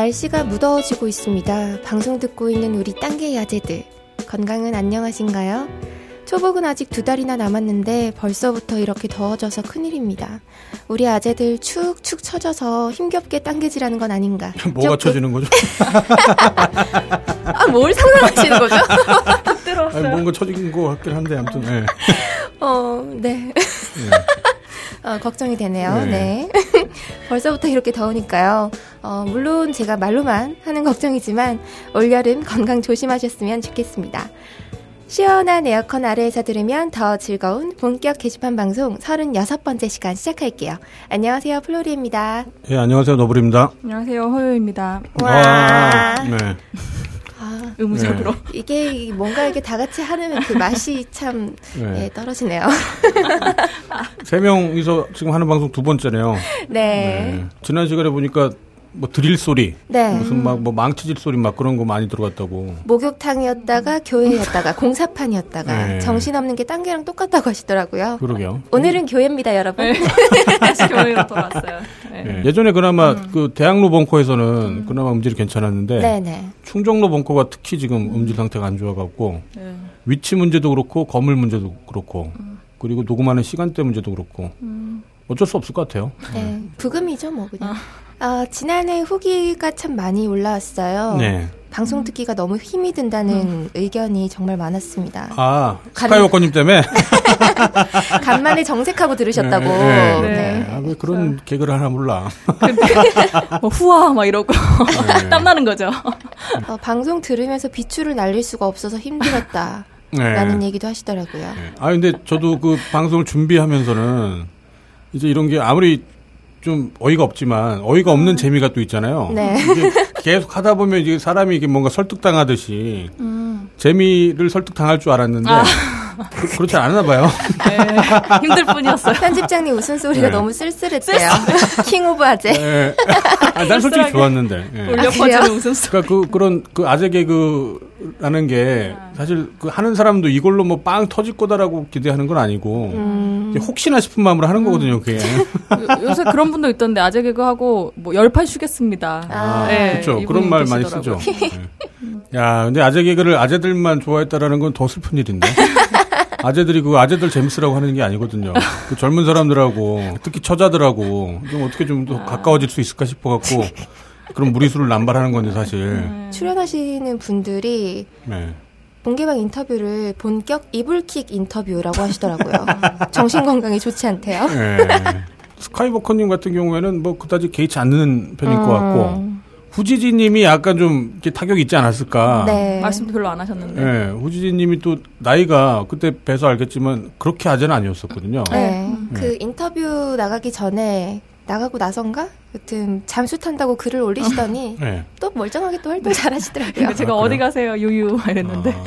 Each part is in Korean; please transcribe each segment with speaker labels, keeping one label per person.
Speaker 1: 날씨가 무더워지고 있습니다. 방송 듣고 있는 우리 땅개 야제들. 건강은 안녕하신가요? 초복은 아직 두 달이나 남았는데 벌써부터 이렇게 더워져서 큰일입니다. 우리 아재들 축축 처져서 힘겹게 당겨지라는 건 아닌가.
Speaker 2: 뭐가 쳐지는 거죠?
Speaker 1: 아, 뭘 상상하시는 거죠?
Speaker 2: 아니, 뭔가 쳐진 것 같긴 한데, 아무튼, 네.
Speaker 1: 어, 네. 네. 어, 걱정이 되네요. 네. 네. 벌써부터 이렇게 더우니까요. 어, 물론 제가 말로만 하는 걱정이지만 올여름 건강 조심하셨으면 좋겠습니다. 시원한 에어컨 아래에서 들으면 더 즐거운 본격 게시판 방송 36번째 시간 시작할게요. 안녕하세요, 플로리입니다.
Speaker 2: 예, 안녕하세요, 노블입니다.
Speaker 3: 안녕하세요, 허요입니다.
Speaker 1: 와. 와. 네.
Speaker 3: 아, 의무적으로. 네.
Speaker 1: 이게 뭔가 이렇게 다 같이 하는 그 맛이 참 네. 예, 떨어지네요.
Speaker 2: 세 명이서 지금 하는 방송 두 번째네요.
Speaker 1: 네. 네.
Speaker 2: 지난 시간에 보니까 뭐 드릴 소리,
Speaker 1: 네.
Speaker 2: 무슨 막 뭐 망치질 소리 막 그런 거 많이 들어갔다고.
Speaker 1: 목욕탕이었다가 교회였다가 공사판이었다가 네. 정신 없는 게딴 게랑 똑같다고 하시더라고요.
Speaker 2: 그러게요.
Speaker 1: 오늘은 교회입니다, 여러분. 네.
Speaker 3: 다시 교회로 돌아왔어요.
Speaker 2: 네. 네. 예전에 그나마 음. 그 대학로 벙커에서는 음. 그나마 음질이 괜찮았는데
Speaker 1: 네네.
Speaker 2: 충정로 벙커가 특히 지금 음질 상태가 안 좋아갖고 네. 위치 문제도 그렇고 건물 문제도 그렇고 음. 그리고 녹음하는 시간대 문제도 그렇고 음. 어쩔 수 없을 것 같아요.
Speaker 1: 네, 부금이죠, 뭐 그냥. 아. 아, 지난해 후기가 참 많이 올라왔어요. 네. 방송 듣기가 너무 힘이 든다는 음. 의견이 정말 많았습니다.
Speaker 2: 아, 스카이워커님 때문에?
Speaker 1: 간만에 정색하고 들으셨다고. 네.
Speaker 2: 네. 네. 네. 아, 왜 그런 네. 개그를 하나 몰라.
Speaker 3: 뭐 후와 막 이러고 네. 땀나는 거죠.
Speaker 1: 어, 방송 들으면서 비추를 날릴 수가 없어서 힘들었다. 라는 얘기도 하시더라고요.
Speaker 2: 아, 근데 저도 그 방송을 준비하면서는 이제 이런 게 아무리 좀 어이가 없지만 어이가 없는 음. 재미가 또 있잖아요.
Speaker 1: 네.
Speaker 2: 계속 하다 보면 이게 사람이 이게 뭔가 설득당하듯이 음. 재미를 설득당할 줄 알았는데 아. 그, 렇지 않았나 봐요.
Speaker 3: 네, 힘들 뿐이었어요.
Speaker 1: 편집장님 웃음소리가 네. 너무 쓸쓸했대요. King of 아재. 네.
Speaker 2: 아, 난 솔직히 좋았는데.
Speaker 3: 네. 울려 퍼지는 웃음소리.
Speaker 2: 그러니까 그, 그런 그 아재 개그라는 게 사실 그 하는 사람도 이걸로 뭐 빵 터질 거다라고 기대하는 건 아니고 음. 혹시나 싶은 마음으로 하는 거거든요, 그게.
Speaker 3: 요새 그런 분도 있던데 아재 개그 하고 뭐 열판 쉬겠습니다.
Speaker 2: 아, 네, 그렇죠. 그런 말 많이 쓰죠. 네. 야, 근데 아재 개그를 아재들만 좋아했다라는 건 더 슬픈 일인데. 아재들이 그 아재들 재밌으라고 하는 게 아니거든요. 그 젊은 사람들하고 특히 처자들하고 좀 어떻게 좀 더 가까워질 수 있을까 싶어 갖고 그런 무리수를 남발하는 건데 사실
Speaker 1: 음. 출연하시는 분들이 네. 본개방 인터뷰를 본격 이불킥 인터뷰라고 하시더라고요. 정신 건강에 좋지 않대요. 네.
Speaker 2: 스카이버커님 같은 경우에는 뭐 그다지 개의치 않는 편일 음. 것 같고 후지지 님이 약간 좀 이렇게 타격이 있지 않았을까.
Speaker 3: 네. 말씀도 별로 안 하셨는데.
Speaker 2: 네. 후지지 님이 또 나이가 그때 뵈서 알겠지만 그렇게 아재는 아니었었거든요.
Speaker 1: 네. 음. 그 인터뷰 나가기 전에 나가고 나선가? 여튼 잠수 탄다고 글을 올리시더니 네. 또 멀쩡하게 또 활동 잘 하시더라고요.
Speaker 3: 제가 아, 어디 가세요? 유유 이랬는데. 아.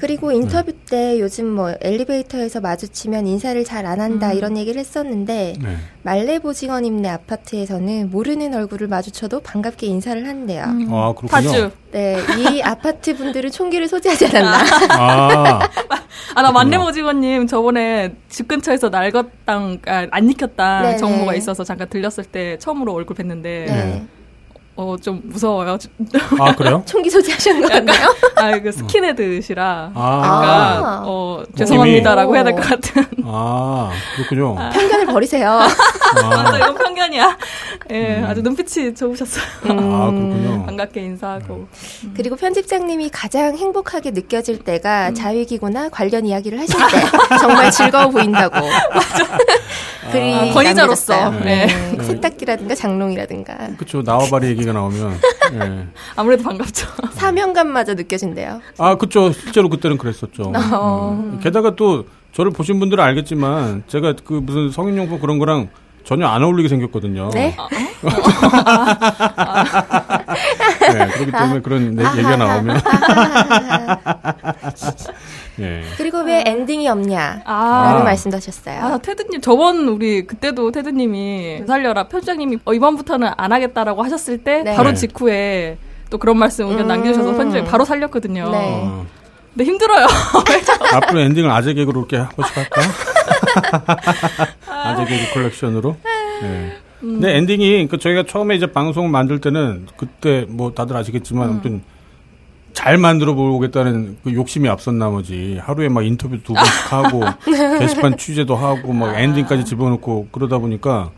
Speaker 1: 그리고 인터뷰 때 요즘 뭐 엘리베이터에서 마주치면 인사를 잘 안 한다 음. 이런 얘기를 했었는데 네. 말레보징어님네 아파트에서는 모르는 얼굴을 마주쳐도 반갑게 인사를 한대요. 음.
Speaker 2: 아 그렇군요.
Speaker 1: 네, 이 아파트 분들은 총기를 소지하지 않았나.
Speaker 2: 아,
Speaker 3: 아 나 만레보징어님 저번에 집 근처에서 날것당 아, 안 익혔다 네네. 정보가 있어서 잠깐 들렸을 때 처음으로 얼굴 뵀는데. 네. 어, 좀 무서워요.
Speaker 2: 아, 그래요?
Speaker 1: 총기 소지하시는 거 같나요?
Speaker 3: 아, 그 스킨헤드시라. 아. 아. 어, 죄송합니다라고 해야 될 것 같은.
Speaker 2: 아, 그렇군요. 아.
Speaker 1: 편견을 버리세요.
Speaker 3: 아. 맞아, 이건 편견이야. 예, 네, 음. 아주 눈빛이 좋으셨어요.
Speaker 2: 음. 아, 그렇군요.
Speaker 3: 반갑게 인사하고.
Speaker 1: 음. 그리고 편집장님이 가장 행복하게 느껴질 때가 음. 자위기구나 관련 이야기를 하실 때 정말 즐거워 보인다고. 맞아. 글이 아,
Speaker 3: 권위자로서
Speaker 1: 네. 네. 세탁기라든가 장롱이라든가.
Speaker 2: 그렇죠. 나와바리 얘기 가 나오면 네.
Speaker 3: 아무래도 반갑죠.
Speaker 1: 사명감마저 느껴진대요.
Speaker 2: 아, 그렇죠. 실제로 그때는 그랬었죠. 어. 음. 게다가 또 저를 보신 분들은 알겠지만 제가 그 무슨 성인용품 그런 거랑 전혀 안 어울리게 생겼거든요.
Speaker 1: 네?
Speaker 2: 네 그렇기 때문에 그런 얘기가 나오면.
Speaker 1: 예. 그리고 왜 엔딩이 없냐? 아. 라는 말씀도 하셨어요.
Speaker 3: 아, 테드님, 저번 우리 그때도 테드님이 살려라 편집장님이 어, 이번부터는 안 하겠다라고 하셨을 때 네. 바로 네. 직후에 또 그런 말씀 의견 음. 남겨주셔서 편집장이 바로 살렸거든요. 네. 어. 근데 힘들어요.
Speaker 2: 앞으로 엔딩을 아재 개그로 이렇게 하고 싶을까? 아재 개그 컬렉션으로. 네. 음. 근데 엔딩이 그 저희가 처음에 이제 방송을 만들 때는 그때 뭐 다들 아시겠지만 음. 아무튼 잘 만들어 보겠다는 그 욕심이 앞선 나머지 하루에 막 인터뷰 두 번씩 하고 게시판 취재도 하고 막 엔딩까지 집어넣고 그러다 보니까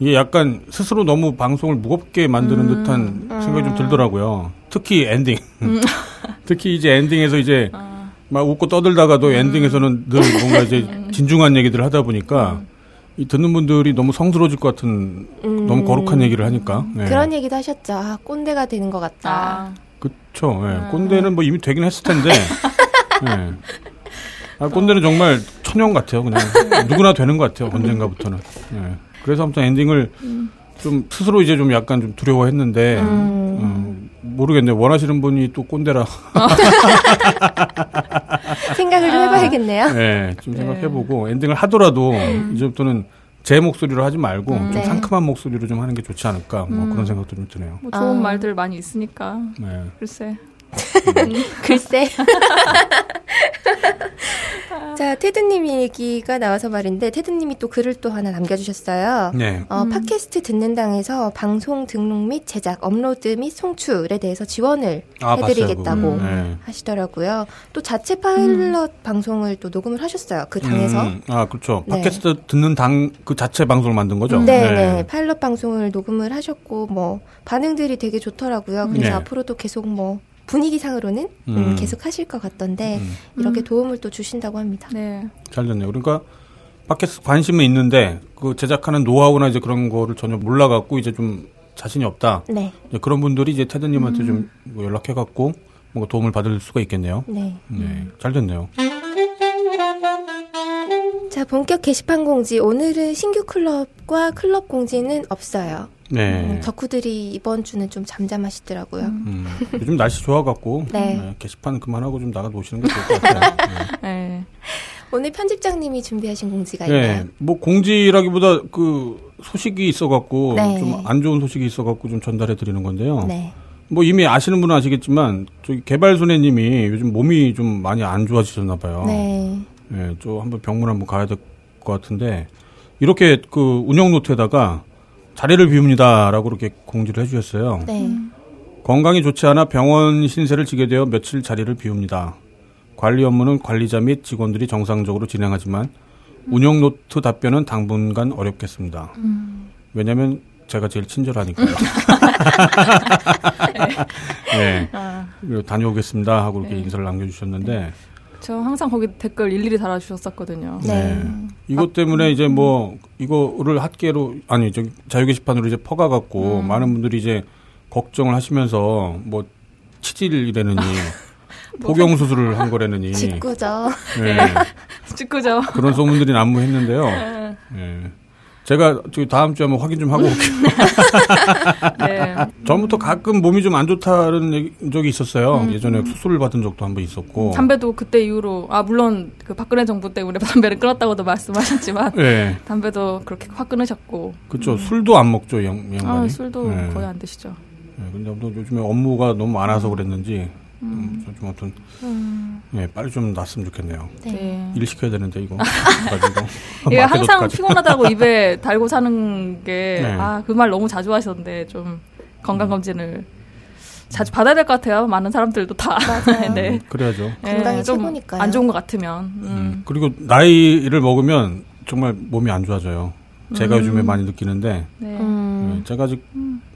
Speaker 2: 이게 약간 스스로 너무 방송을 무겁게 만드는 음, 듯한 생각이 좀 들더라고요. 특히 엔딩. 음. 특히 이제 엔딩에서 이제 아. 막 웃고 떠들다가도 음. 엔딩에서는 늘 뭔가 이제 음. 진중한 얘기들을 하다 보니까 듣는 분들이 너무 성스러워질 것 같은 너무 거룩한 얘기를 하니까
Speaker 1: 네. 그런 얘기도 하셨죠. 아, 꼰대가 되는 것 같다. 아.
Speaker 2: 그쵸. 네. 꼰대는 뭐 이미 되긴 했을 텐데. 네. 아, 꼰대는 정말 천연 같아요. 그냥 누구나 되는 것 같아요. 언젠가부터는. 네. 그래서 아무튼 엔딩을 음. 좀 스스로 이제 좀 약간 좀 두려워했는데 음. 음, 모르겠네 원하시는 분이 또 꼰대라
Speaker 1: 생각을 좀 해봐야겠네요.
Speaker 2: 네, 좀 생각해보고 네. 엔딩을 하더라도 음. 이제부터는 제 목소리로 하지 말고 음. 좀 네. 상큼한 목소리로 좀 하는 게 좋지 않을까 뭐 음. 그런 생각도 좀 드네요.
Speaker 3: 뭐 좋은 아. 말들 많이 있으니까. 네. 글쎄.
Speaker 1: 글쎄. 자, 테드님 얘기가 나와서 말인데, 테드님이 또 글을 또 하나 남겨주셨어요. 네. 어, 음. 팟캐스트 듣는 당에서 방송 등록 및 제작, 업로드 및 송출에 대해서 지원을 아, 해드리겠다고 음. 네. 하시더라고요. 또 자체 파일럿 음. 방송을 또 녹음을 하셨어요. 그 당에서. 음.
Speaker 2: 아, 그렇죠. 네. 팟캐스트 듣는 당 그 자체 방송을 만든 거죠?
Speaker 1: 네, 네, 네. 파일럿 방송을 녹음을 하셨고, 뭐, 반응들이 되게 좋더라고요. 그래서 네. 앞으로도 계속 뭐, 분위기상으로는 음. 음, 계속 하실 것 같던데 음. 이렇게 음. 도움을 또 주신다고 합니다.
Speaker 3: 네.
Speaker 2: 잘 됐네요. 그러니까 팟캐스트 관심은 있는데 그 제작하는 노하우나 이제 그런 거를 전혀 몰라갖고 이제 좀 자신이 없다. 네. 그런 분들이 이제 테드님한테 음. 좀뭐 연락해갖고 뭔가 도움을 받을 수가 있겠네요.
Speaker 1: 네.
Speaker 2: 네. 잘 됐네요.
Speaker 1: 자, 본격 게시판 공지. 오늘은 신규 클럽과 클럽 공지는 없어요. 네. 음, 덕후들이 이번 주는 좀 잠잠하시더라고요. 음.
Speaker 2: 음. 요즘 날씨 좋아갖고 네. 네, 게시판 그만하고 좀 나가 노시는 게 좋을 것 같아요. 네. 네.
Speaker 1: 오늘 편집장님이 준비하신 공지가 네. 있나요?
Speaker 2: 뭐 공지라기보다 그 소식이 있어갖고 네. 좀안 좋은 소식이 있어갖고 좀 전달해 드리는 건데요. 네. 뭐 이미 아시는 분은 아시겠지만 저기 개발소녀님이 요즘 몸이 좀 많이 안 좋아지셨나 봐요. 네. 네, 저 한번 병문안 한번 가야 될 것 같은데 이렇게 그 운영 노트에다가 자리를 비웁니다라고 이렇게 공지를 해주셨어요. 네. 건강이 좋지 않아 병원 신세를 지게 되어 며칠 자리를 비웁니다. 관리 업무는 관리자 및 직원들이 정상적으로 진행하지만 음. 운영 노트 답변은 당분간 어렵겠습니다. 음. 왜냐하면 제가 제일 친절하니까요. 네. 아. 다녀오겠습니다 하고 이렇게 네. 인사를 남겨주셨는데
Speaker 3: 저 항상 거기 댓글 일일이 달아주셨었거든요.
Speaker 2: 네. 네. 이것 때문에 이제 뭐 이거를 핫계로 아니 저 자유 게시판으로 이제 퍼가갖고 음. 많은 분들이 이제 걱정을 하시면서 뭐 치질이라느니 포경 수술을 한 거라느니
Speaker 1: 직구죠.
Speaker 3: 네. 직구죠.
Speaker 2: 그런 소문들이 난무했는데요. 네. 네. 제가 다음 주에 한번 확인 좀 하고 올게요. 네. 전부터 가끔 몸이 좀 안 좋다는 적이 있었어요. 음. 예전에 수술을 받은 적도 한 번 있었고.
Speaker 3: 담배도 그때 이후로 아 물론 그 박근혜 정부 때문에 담배를 끊었다고도 말씀하셨지만 네. 담배도 그렇게 확 끊으셨고.
Speaker 2: 그렇죠. 음. 술도 안 먹죠, 양, 양반이.
Speaker 3: 아, 술도 네. 거의 안 드시죠.
Speaker 2: 네, 근데 요즘에 업무가 너무 많아서 그랬는지 음. 좀 아무튼 음. 네, 빨리 좀 났으면 좋겠네요. 네. 일 시켜야 되는데 이거 가지고.
Speaker 3: 예, 항상 피곤하다고 입에 달고 사는 게 네. 아그 말 너무 자주 하셨는데 좀 건강 검진을 자주 받아야 될 것 같아요. 많은 사람들도 다.
Speaker 1: 맞아요. 네.
Speaker 2: 음, 그래야죠.
Speaker 1: 건강이 네, 최고니까요.
Speaker 3: 안 좋은 것 같으면.
Speaker 2: 음. 음. 그리고 나이를 먹으면 정말 몸이 안 좋아져요. 제가 음. 요즘에 많이 느끼는데 네. 네 제가 아직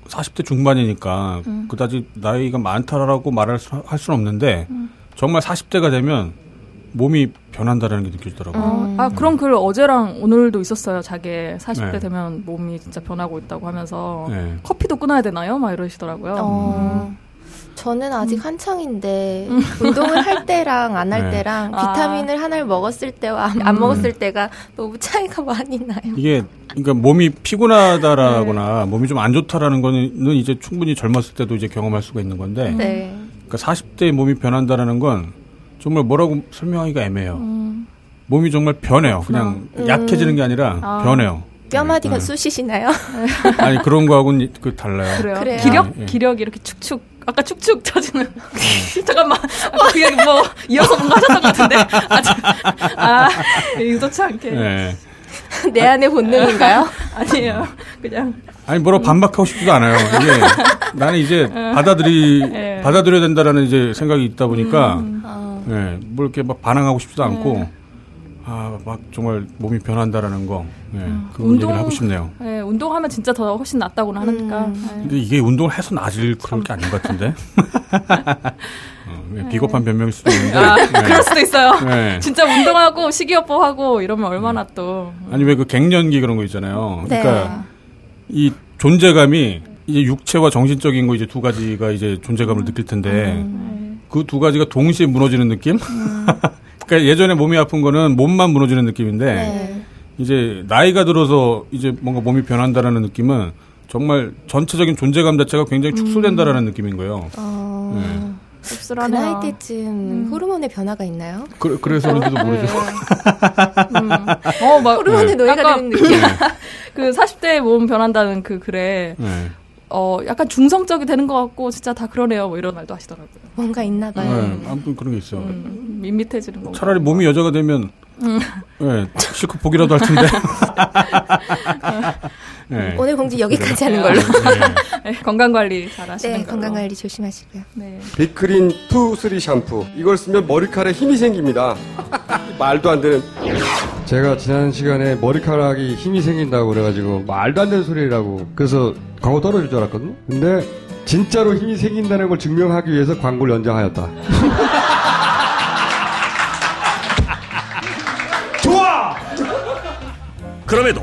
Speaker 2: 40대 중반이니까 음. 그다지 나이가 많다라고 말할 수, 할 수는 없는데 음. 정말 40대가 되면 몸이 변한다라는 게 느껴지더라고요.
Speaker 3: 어, 아 그런 글 어제랑 오늘도 있었어요. 자기 40대 네. 되면 몸이 진짜 변하고 있다고 하면서 네. 커피도 끊어야 되나요? 막 이러시더라고요. 어. 음.
Speaker 1: 저는 아직 음. 한창인데 음. 운동을 할 때랑 안할 네. 때랑 아. 비타민을 하나를 먹었을 때와 안, 안 음. 먹었을 때가 너무 차이가 많이 나요.
Speaker 2: 이게 그러니까 몸이 피곤하다라거나 네. 몸이 좀 안 좋다라는 거는 이제 충분히 젊었을 때도 이제 경험할 수가 있는 건데 네. 그러니까 40대에 몸이 변한다라는 건 정말 뭐라고 설명하기가 애매해요. 음. 몸이 정말 변해요. 그냥 음. 약해지는 게 아니라 아. 변해요.
Speaker 1: 뼈마디가 네. 쑤시시나요?
Speaker 2: 아니 그런 거하고는 그 달라요.
Speaker 3: 그래요? 그래요? 기력 예. 기력이 이렇게 축축 아까 축축 처지는 네. 잠깐만 그 얘기 뭐 이어서 뭔가 하셨던 것 같은데 아직 아 의도치 않게 네.
Speaker 1: 내 안의 본능인가요?
Speaker 3: 아니에요. 그냥
Speaker 2: 아니 뭐라 반박하고 싶지도 않아요. 이게 나는 이제 받아들이 네. 받아들여야 된다라는 이제 생각이 있다 보니까 음, 어. 네, 뭐 이렇게 막 반항하고 싶지도 않고 네. 아 막 정말 몸이 변한다라는 거 네, 음. 그 운동, 얘기를 하고 싶네요.
Speaker 3: 네, 운동하면 진짜 더 훨씬 낫다고는 하니까. 음.
Speaker 2: 네. 근데 이게 운동을 해서 나아질 그런 게 아닌 것 같은데. 어, 비겁한 변명일 수도 있는데. 아,
Speaker 3: 네. 그럴 수도 있어요. 네. 진짜 운동하고 식이요법하고 이러면 얼마나 또.
Speaker 2: 아니 왜 그 갱년기 그런 거 있잖아요. 그러니까 이 존재감이 이제 육체와 정신적인 거 이제 두 가지가 이제 존재감을 느낄 텐데 음. 그두 가지가 동시에 무너지는 느낌? 음. 그러니까 예전에 몸이 아픈 거는 몸만 무너지는 느낌인데 네. 이제 나이가 들어서 이제 뭔가 몸이 변한다라는 느낌은 정말 전체적인 존재감 자체가 굉장히 축소된다라는 음. 느낌인 거예요. 어...
Speaker 1: 네. 그 나이 때쯤 음. 호르몬의 변화가 있나요?
Speaker 2: 그, 그래서인지도 네. 모르죠.
Speaker 1: 음. 어, 막 호르몬의 네. 노예가 되는 느낌. 네.
Speaker 3: 그 40대 몸 변한다는 그 글에 네. 어, 약간 중성적이 되는 것 같고, 진짜 다 그러네요. 뭐 이런 말도 하시더라고요.
Speaker 1: 뭔가 있나 봐요.
Speaker 2: 네, 아무튼 그런 게 있어. 음,
Speaker 3: 밋밋해지는 거.
Speaker 2: 차라리 몸이 여자가 되면, 음. 네, 실컷 보기라도 할 텐데.
Speaker 1: 네. 오늘 공지 여기까지 하는 걸로.
Speaker 3: 네. 네, 건강 관리 잘 하시는
Speaker 1: 네, 건강 관리 조심하시고요. 네.
Speaker 4: 비크린 two three 샴푸. 이걸 쓰면 머리카락에 힘이 생깁니다. 말도 안 되는.
Speaker 5: 제가 지난 시간에 머리카락이 힘이 생긴다고 그래가지고 말도 안 되는 소리라고 그래서 광고 떨어질 줄 알았거든요. 근데 진짜로 힘이 생긴다는 걸 증명하기 위해서 광고를 연장하였다.
Speaker 6: 좋아! 그럼에도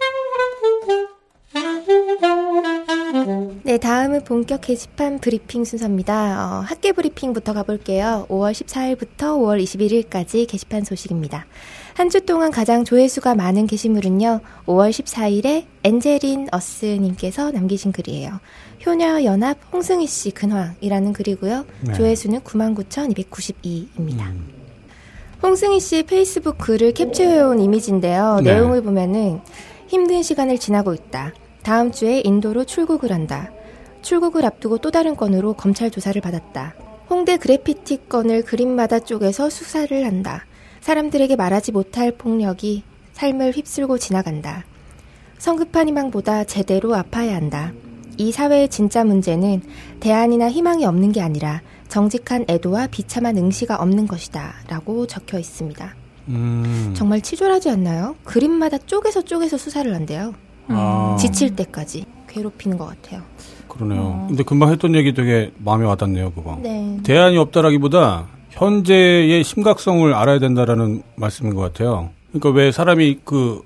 Speaker 1: 네, 다음은 본격 게시판 브리핑 순서입니다. 어, 학계 브리핑부터 가볼게요. 5월 14일부터 5월 21일까지 게시판 소식입니다. 한 주 동안 가장 조회수가 많은 게시물은요, 5월 14일에 엔젤인 어스님께서 남기신 글이에요. 효녀 연합 홍승희 씨 근황이라는 글이고요. 네. 조회수는 99,292입니다. 음. 홍승희 씨 페이스북 글을 캡처해온 이미지인데요. 네. 내용을 보면은 힘든 시간을 지나고 있다. 다음 주에 인도로 출국을 한다. 출국을 앞두고 또 다른 건으로 검찰 조사를 받았다. 홍대 그래피티 건을 그림마다 쪼개서 수사를 한다. 사람들에게 말하지 못할 폭력이 삶을 휩쓸고 지나간다. 성급한 희망보다 제대로 아파야 한다. 이 사회의 진짜 문제는 대안이나 희망이 없는 게 아니라 정직한 애도와 비참한 응시가 없는 것이다. 라고 적혀 있습니다. 음. 정말 치졸하지 않나요? 그림마다 쪼개서 쪼개서 수사를 한대요. 아. 지칠 때까지 괴롭히는 것 같아요.
Speaker 2: 그러네요. 어. 근데 금방 했던 얘기 되게 마음에 와닿네요, 그거. 네. 대안이 없다라기보다 현재의 심각성을 알아야 된다라는 말씀인 것 같아요. 그러니까 왜 사람이 그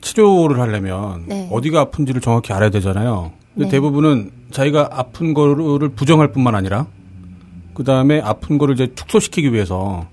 Speaker 2: 치료를 하려면 네. 어디가 아픈지를 정확히 알아야 되잖아요. 근데 네. 대부분은 자기가 아픈 거를 부정할 뿐만 아니라 그 다음에 아픈 거를 이제 축소시키기 위해서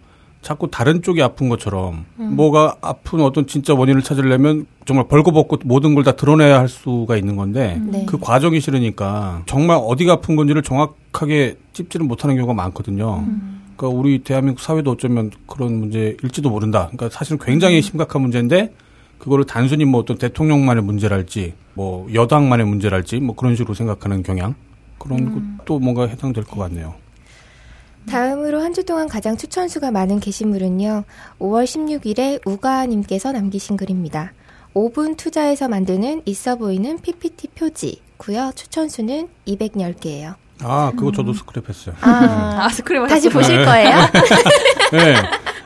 Speaker 2: 자꾸 다른 쪽이 아픈 것처럼 음. 뭐가 아픈 어떤 진짜 원인을 찾으려면 정말 벌거벗고 모든 걸 다 드러내야 할 수가 있는 건데 음. 네. 그 과정이 싫으니까 정말 어디가 아픈 건지를 정확하게 찝지를 못하는 경우가 많거든요. 음. 그러니까 우리 대한민국 사회도 어쩌면 그런 문제일지도 모른다. 그러니까 사실은 굉장히 음. 심각한 문제인데 그거를 단순히 뭐 어떤 대통령만의 문제랄지 뭐 여당만의 문제랄지 뭐 그런 식으로 생각하는 경향 그런 음. 것도 뭔가 해당될 것 같네요.
Speaker 1: 다음으로 한 주 동안 가장 추천수가 많은 게시물은요. 5월 16일에 우가님께서 남기신 글입니다. 5분 투자해서 만드는 있어 보이는 PPT 표지고요. 추천수는 210개예요.
Speaker 2: 아, 그거 저도 스크랩했어요.
Speaker 1: 아, 아 스크랩 다시 보실 거예요?
Speaker 2: 네.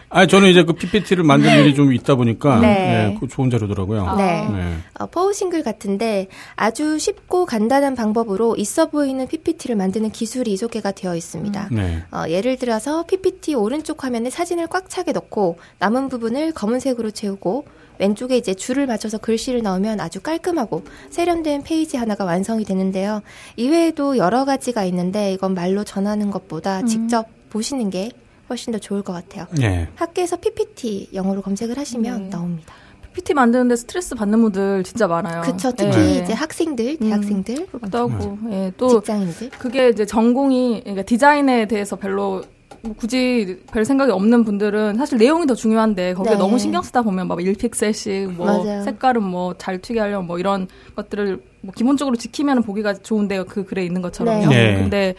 Speaker 2: 아니 저는 이제 그 PPT를 만든 일이 좀 있다 보니까 네, 네그 좋은 자료더라고요.
Speaker 1: 네. 네. 어, 퍼오신 글 같은데 아주 쉽고 간단한 방법으로 있어 보이는 PPT를 만드는 기술이 소개가 되어 있습니다. 네. 어, 예를 들어서 PPT 오른쪽 화면에 사진을 꽉 차게 넣고 남은 부분을 검은색으로 채우고 왼쪽에 이제 줄을 맞춰서 글씨를 넣으면 아주 깔끔하고 세련된 페이지 하나가 완성이 되는데요. 이외에도 여러 가지가 있는데 이건 말로 전하는 것보다 음. 직접 보시는 게 훨씬 더 좋을 것 같아요. 네. 학교에서 PPT 영어로 검색을 하시면 네. 나옵니다.
Speaker 3: PPT 만드는데 스트레스 받는 분들 진짜 많아요.
Speaker 1: 그렇죠. 특히 네. 이제 학생들, 대학생들,
Speaker 3: 음, 그렇고 예, 또
Speaker 1: 직장인들.
Speaker 3: 그게 이제 전공이 그러니까 디자인에 대해서 별로 뭐 굳이 별 생각이 없는 분들은 사실 내용이 더 중요한데 거기에 네. 너무 신경 쓰다 보면 막 1픽셀씩 뭐 맞아요. 색깔은 뭐 잘 튀게 하려면 뭐 이런 것들을 뭐 기본적으로 지키면 보기가 좋은데요. 그 글에 있는 것처럼요. 네. 네. 근데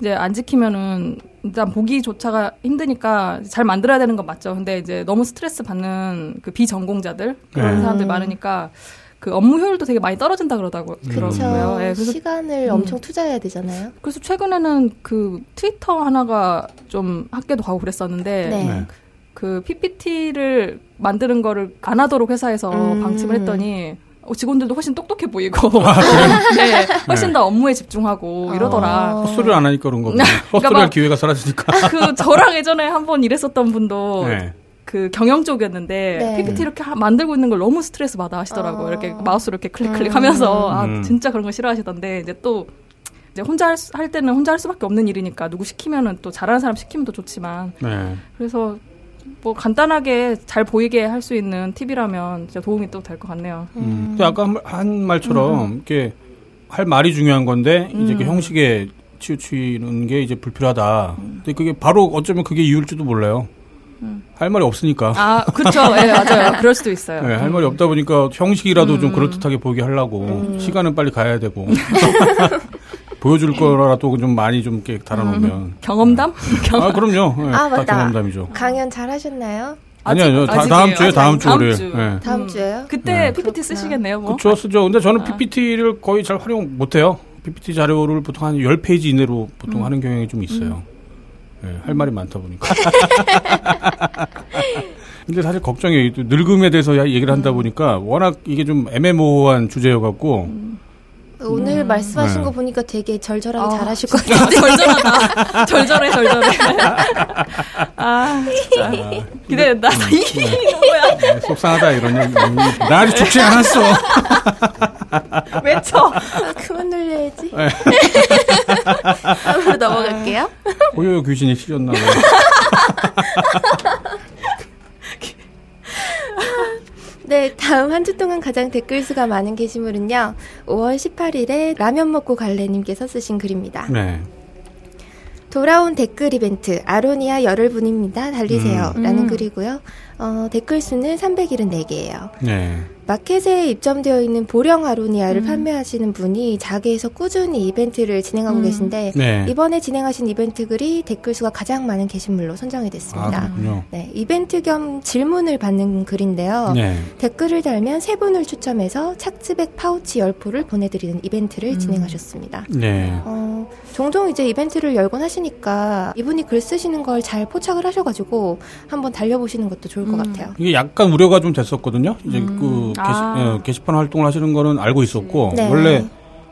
Speaker 3: 이제 안 지키면은 일단 보기조차가 힘드니까 잘 만들어야 되는 건 맞죠. 근데 이제 너무 스트레스 받는 그 비전공자들 그런 네. 사람들 많으니까 그 업무 효율도 되게 많이 떨어진다 그러다고 그렇죠.
Speaker 1: 그러고요. 네, 그래서 시간을 음. 엄청 투자해야 되잖아요.
Speaker 3: 그래서 최근에는 그 트위터 하나가 좀 학교도 가고 그랬었는데 네. 네. 그 PPT를 만드는 거를 안 하도록 회사에서 음. 방침을 했더니 어, 직원들도 훨씬 똑똑해 보이고 아, 네, 훨씬 네. 더 업무에 집중하고 아, 이러더라.
Speaker 2: 헛소리를 안 하니까 그런 거고 헛소리할 그러니까 기회가 사라지니까.
Speaker 3: 그 저랑 예전에 한 번 일했었던 분도 네. 그 경영 쪽이었는데 네. PPT 이렇게 하, 만들고 있는 걸 너무 스트레스 받아 하시더라고요. 어. 이렇게 마우스로 이렇게 클릭 클릭하면서 음. 아 음. 진짜 그런 거 싫어하시던데 이제 또 이제 혼자 할, 수, 할 때는 혼자 할 수밖에 없는 일이니까 누구 시키면은 또 잘하는 사람 시키면 더 좋지만 네. 그래서 뭐 간단하게 잘 보이게 할 수 있는 팁이라면 진짜 도움이 또 될 것 같네요.
Speaker 2: 음. 음. 아까 한 말처럼 음. 이렇게 할 말이 중요한 건데 이제 그 형식에 치우치는 게 이제 불필요하다. 근데 그게 바로 어쩌면 그게 이유일지도 몰라요. 할 말이 없으니까.
Speaker 3: 아, 그렇죠. 예, 네, 맞아요. 그럴 수도 있어요.
Speaker 2: 네, 할 말이 없다 보니까 형식이라도 음. 좀 그럴듯하게 보이게 하려고 음. 시간은 빨리 가야 되고. 보여줄 거라도 좀 많이 좀 이렇게 달아놓으면. 음.
Speaker 3: 경험담?
Speaker 2: 아, 그럼요.
Speaker 1: 네, 아, 맞다. 경험담이죠. 강연 잘 하셨나요?
Speaker 2: 아니, 아니요. 다, 다음 주에, 다음 주 월요일.
Speaker 1: 주. 네. 다음 주에요?
Speaker 3: 그때 네. PPT 쓰시겠네요, 뭐.
Speaker 2: 그쵸, 쓰죠. 근데 저는 아. PPT를 거의 잘 활용 못 해요. PPT 자료를 보통 한 10페이지 이내로 보통 음. 하는 경향이 좀 있어요. 음. 네, 할 말이 많다 보니까. 근데 사실 걱정이 늙음에 대해서 얘기를 한다 보니까 워낙 이게 좀 애매모호한 주제여갖고 음.
Speaker 1: 오늘 음. 말씀하신 네. 거 보니까 되게 절절하게 아, 잘하실 것 같아요.
Speaker 3: 절절하다. 절절해, 절절해. 아, 진짜. 아, 기대된다. 음, 네.
Speaker 2: 뭐야. 네, 속상하다, 이런 얘기. 나 아직 죽지 않았어.
Speaker 3: 외쳐.
Speaker 1: 아, 그만 놀려야지. 네. 다음으로 넘어갈게요.
Speaker 2: 고요 귀신이 실렸나 봐요.
Speaker 1: 네, 다음 한 주 동안 가장 댓글 수가 많은 게시물은요. 5월 18일에 라면 먹고 갈래님께서 쓰신 글입니다. 네. 돌아온 댓글 이벤트 아로니아 열흘 분입니다. 달리세요. 음. 라는 음. 글이고요. 어, 댓글 수는 374개예요. 네. 마켓에 입점되어 있는 보령 아로니아를 음. 판매하시는 분이 자게에서 꾸준히 이벤트를 진행하고 음. 계신데 네. 이번에 진행하신 이벤트 글이 댓글 수가 가장 많은 게시물로 선정이 됐습니다. 아, 네, 이벤트 겸 질문을 받는 글인데요. 네. 댓글을 달면 세 분을 추첨해서 착즙백 파우치 10포를 보내드리는 이벤트를 음. 진행하셨습니다. 네. 어, 종종 이제 이벤트를 열곤 하시니까 이분이 글 쓰시는 걸 잘 포착을 하셔가지고 한번 달려보시는 것도 좋을 것 음. 같아요.
Speaker 2: 이게 약간 우려가 좀 됐었거든요. 이제 음. 그 아. 예, 게시 판 활동을 하시는 거는 알고 있었고 네. 원래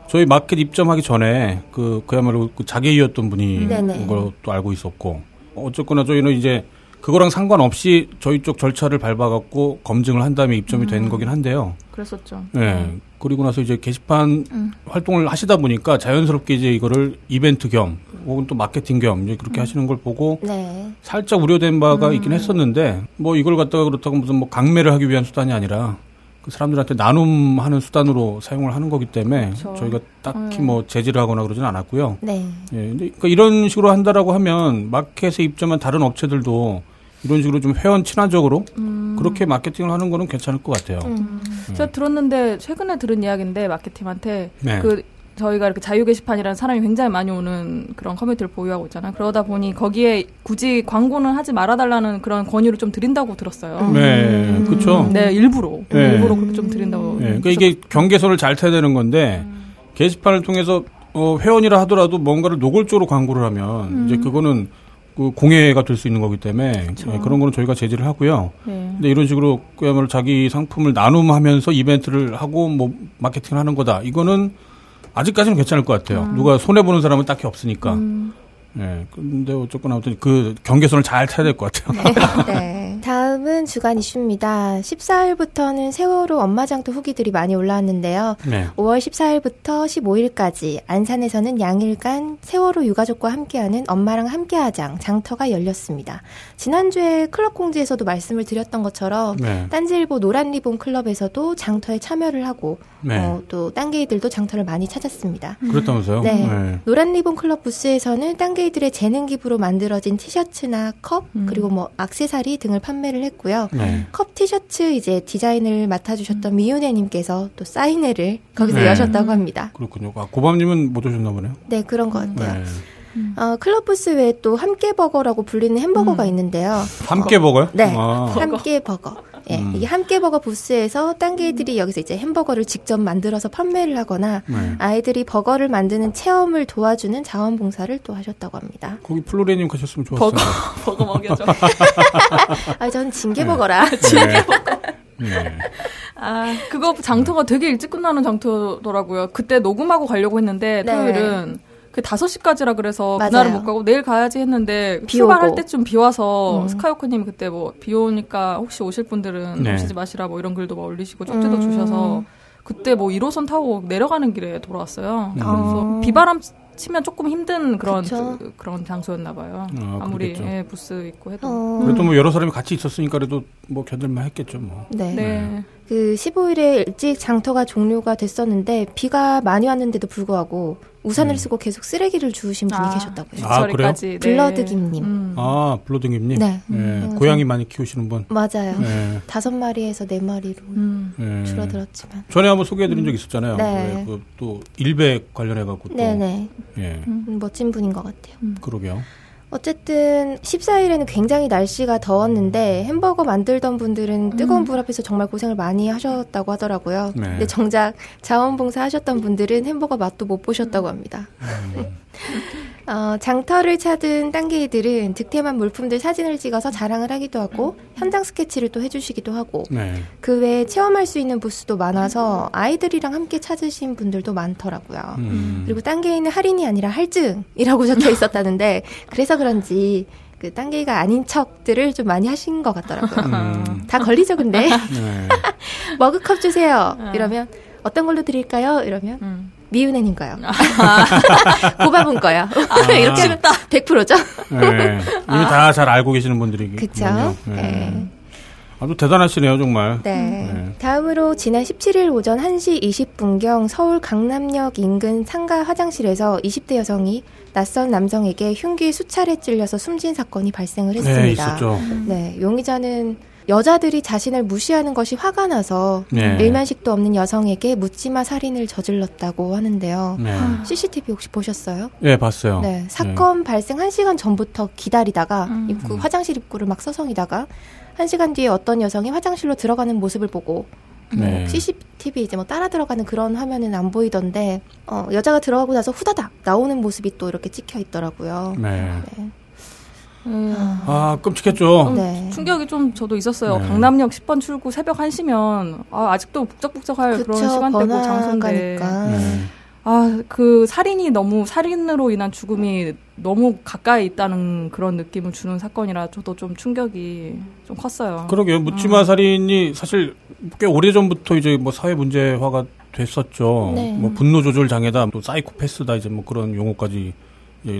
Speaker 2: 저희 마켓 입점하기 전에 그 그야말로 그 자기이었던 분이 네네. 그것도 알고 있었고 어쨌거나 저희는 이제 그거랑 상관없이 저희 쪽 절차를 밟아갖고 검증을 한 다음에 입점이 음. 된 거긴 한데요.
Speaker 3: 그랬었죠.
Speaker 2: 네. 음. 그리고 나서 이제 게시판 음. 활동을 하시다 보니까 자연스럽게 이제 이거를 이벤트 겸 혹은 또 마케팅 겸 이제 그렇게 음. 하시는 걸 보고 네. 살짝 우려된 바가 음. 있긴 했었는데 뭐 이걸 갖다가 그렇다고 무슨 뭐 강매를 하기 위한 수단이 아니라 그 사람들한테 나눔하는 수단으로 사용을 하는 거기 때문에 그렇죠. 저희가 딱히 음. 뭐 제지를 하거나 그러진 않았고요. 네. 예, 근데 그러니까 이런 식으로 한다라고 하면 마켓에 입점한 다른 업체들도 이런 식으로 좀 회원 친화적으로 음. 그렇게 마케팅을 하는 거는 괜찮을 것 같아요. 음.
Speaker 3: 네. 제가 들었는데 최근에 들은 이야기인데 마케팅한테 네. 그 저희가 이렇게 자유 게시판이라는 사람이 굉장히 많이 오는 그런 커뮤니티를 보유하고 있잖아요. 그러다 보니 거기에 굳이 광고는 하지 말아달라는 그런 권유를 좀 드린다고 들었어요.
Speaker 2: 네, 음. 그렇죠.
Speaker 3: 네, 일부러 네. 일부러 그렇게 좀 드린다고.
Speaker 2: 네. 그러니까 이게 경계선을 잘 타야 되는 건데 음. 게시판을 통해서 어, 회원이라 하더라도 뭔가를 노골적으로 광고를 하면 음. 이제 그거는 그 공해가 될 수 있는 거기 때문에 네, 그런 거는 저희가 제지를 하고요. 네. 근데 이런 식으로 그야말로 자기 상품을 나눔하면서 이벤트를 하고 뭐 마케팅을 하는 거다. 이거는 아직까지는 괜찮을 것 같아요. 음. 누가 손해 보는 사람은 딱히 없으니까. 음. 네. 근데 어쨌거나 아무튼 그 경계선을 잘 타야 될 것 같아요.
Speaker 1: 네. 네. 다음 다음은 주간 이슈입니다. 14일부터는 세월호 엄마장터 후기들이 많이 올라왔는데요. 네. 5월 14일부터 15일까지 안산에서는 양일간 세월호 유가족과 함께하는 엄마랑 함께하장 장터가 열렸습니다. 지난주에 클럽 공지에서도 말씀을 드렸던 것처럼 네. 딴지일보 노란 리본 클럽에서도 장터에 참여를 하고 네. 어, 또 딴게이들도 장터를 많이 찾았습니다.
Speaker 2: 그렇다면서요?
Speaker 1: 네. 네. 노란 리본 클럽 부스에서는 딴게이들의 재능 기부로 만들어진 티셔츠나 컵 음. 그리고 뭐 악세사리 등을 판매를 했고요. 네. 컵 티셔츠 이제 디자인을 맡아주셨던 음. 미윤혜님께서 또 사인회를 거기서 네. 여셨다고 합니다.
Speaker 2: 그렇군요. 아, 고밤님은 못 오셨나 보네요.
Speaker 1: 네, 그런 것 같아요. 네. 음. 어, 클럽부스 외에 또 함께 버거라고 불리는 햄버거가 음. 있는데요.
Speaker 2: 함께버거요?
Speaker 1: 네, 아. 함께 버거. 예, 음. 이게 함께 버거 부스에서 딴 개들이 여기서 이제 햄버거를 직접 만들어서 판매를 하거나 네. 아이들이 버거를 만드는 체험을 도와주는 자원봉사를 또 하셨다고 합니다.
Speaker 2: 거기 플로레님 가셨으면 좋았어요. 버거,
Speaker 3: 버거 먹여줘.
Speaker 1: 아, 저는 징계버거라. 네. 징계버거.
Speaker 3: 네. 아, 그거 장터가 되게 일찍 끝나는 장터더라고요. 그때 녹음하고 가려고 했는데 네. 토요일은 그 5시까지라 그래서 맞아요. 그날은 못 가고 내일 가야지 했는데 출발할 때쯤 비 와서 음. 스카이오크님 그때 뭐 비 오니까 혹시 오실 분들은 네. 오시지 마시라 뭐 이런 글도 막 올리시고 쪽지도 음. 주셔서 그때 뭐 1호선 타고 내려가는 길에 돌아왔어요. 음. 그래서 비바람 치면 조금 힘든 그런 그, 런 장소였나 봐요. 아, 무리 예, 부스 있고 해도. 어.
Speaker 2: 그래도 뭐 여러 사람이 같이 있었으니까 그래도 뭐 견딜만 했겠죠, 뭐.
Speaker 1: 네. 네. 그 15일에 일찍 장터가 종료가 됐었는데 비가 많이 왔는데도 불구하고 우산을 음. 쓰고 계속 쓰레기를 주우신 분이 아, 계셨다고요.
Speaker 2: 아, 그래요?
Speaker 1: 네. 블러드김님. 음.
Speaker 2: 아, 블러드김님? 네. 네. 음. 고양이 많이 키우시는 분?
Speaker 1: 맞아요. 네. 다섯 마리에서 네 마리로 음. 네. 줄어들었지만.
Speaker 2: 전에 한번 소개해드린 적 있었잖아요. 네. 그, 또 일백 관련해갖고.
Speaker 1: 네네. 예. 멋진 분인 것 같아요.
Speaker 2: 그러게요.
Speaker 1: 어쨌든 14일에는 굉장히 날씨가 더웠는데 햄버거 만들던 분들은 뜨거운 음. 불 앞에서 정말 고생을 많이 하셨다고 하더라고요. 네. 근데 정작 자원봉사 하셨던 분들은 햄버거 맛도 못 보셨다고 합니다. 음. 어, 장터를 찾은 딴개이들은 득템한 물품들 사진을 찍어서 자랑을 하기도 하고 현장 스케치를 또 해주시기도 하고 네. 그 외에 체험할 수 있는 부스도 많아서 아이들이랑 함께 찾으신 분들도 많더라고요. 음. 그리고 딴개이는 할인이 아니라 할증이라고 적혀 있었다는데 그래서 그런지 그 딴개이가 아닌 척들을 좀 많이 하신 것 같더라고요. 음. 다 걸리죠, 근데. 네. 머그컵 주세요. 어. 이러면 어떤 걸로 드릴까요? 이러면 음. 미은혜님 거요. 아. 고bab은 거요. 아. 이렇게 하면 100%죠. 네.
Speaker 2: 이미 아. 다잘 알고 계시는 분들이.
Speaker 1: 그쵸. 네. 네.
Speaker 2: 아주 대단하시네요, 정말.
Speaker 1: 네. 네. 다음으로 지난 17일 오전 1시 20분경 서울 강남역 인근 상가 화장실에서 20대 여성이 낯선 남성에게 흉기 수차례 찔려서 숨진 사건이 발생을 네, 했습니다. 네,
Speaker 2: 있었죠.
Speaker 1: 네, 용의자는 여자들이 자신을 무시하는 것이 화가 나서 네. 일면식도 없는 여성에게 묻지마 살인을 저질렀다고 하는데요. 네. CCTV 혹시 보셨어요?
Speaker 2: 네, 봤어요.
Speaker 1: 네, 사건 네. 발생 1시간 전부터 기다리다가 음. 입구 화장실 입구를 막 서성이다가 1시간 뒤에 어떤 여성이 화장실로 들어가는 모습을 보고 네. CCTV 이제 뭐 따라 들어가는 그런 화면은 안 보이던데 어, 여자가 들어가고 나서 후다닥 나오는 모습이 또 이렇게 찍혀 있더라고요. 네. 네.
Speaker 2: 음. 아, 끔찍했죠.
Speaker 3: 네. 충격이 좀 저도 있었어요. 네. 강남역 10번 출구 새벽 1시면 아, 아직도 북적북적할 그쵸, 그런 시간대고 장소인데. 네. 아, 그 살인이 너무 살인으로 인한 죽음이 너무 가까이 있다는 그런 느낌을 주는 사건이라 저도 좀 충격이 좀 컸어요.
Speaker 2: 그러게요. 묻지마 음. 살인이 사실 꽤 오래전부터 이제 뭐 사회 문제화가 됐었죠. 네. 뭐 분노 조절 장애다, 또 사이코패스다 이제 뭐 그런 용어까지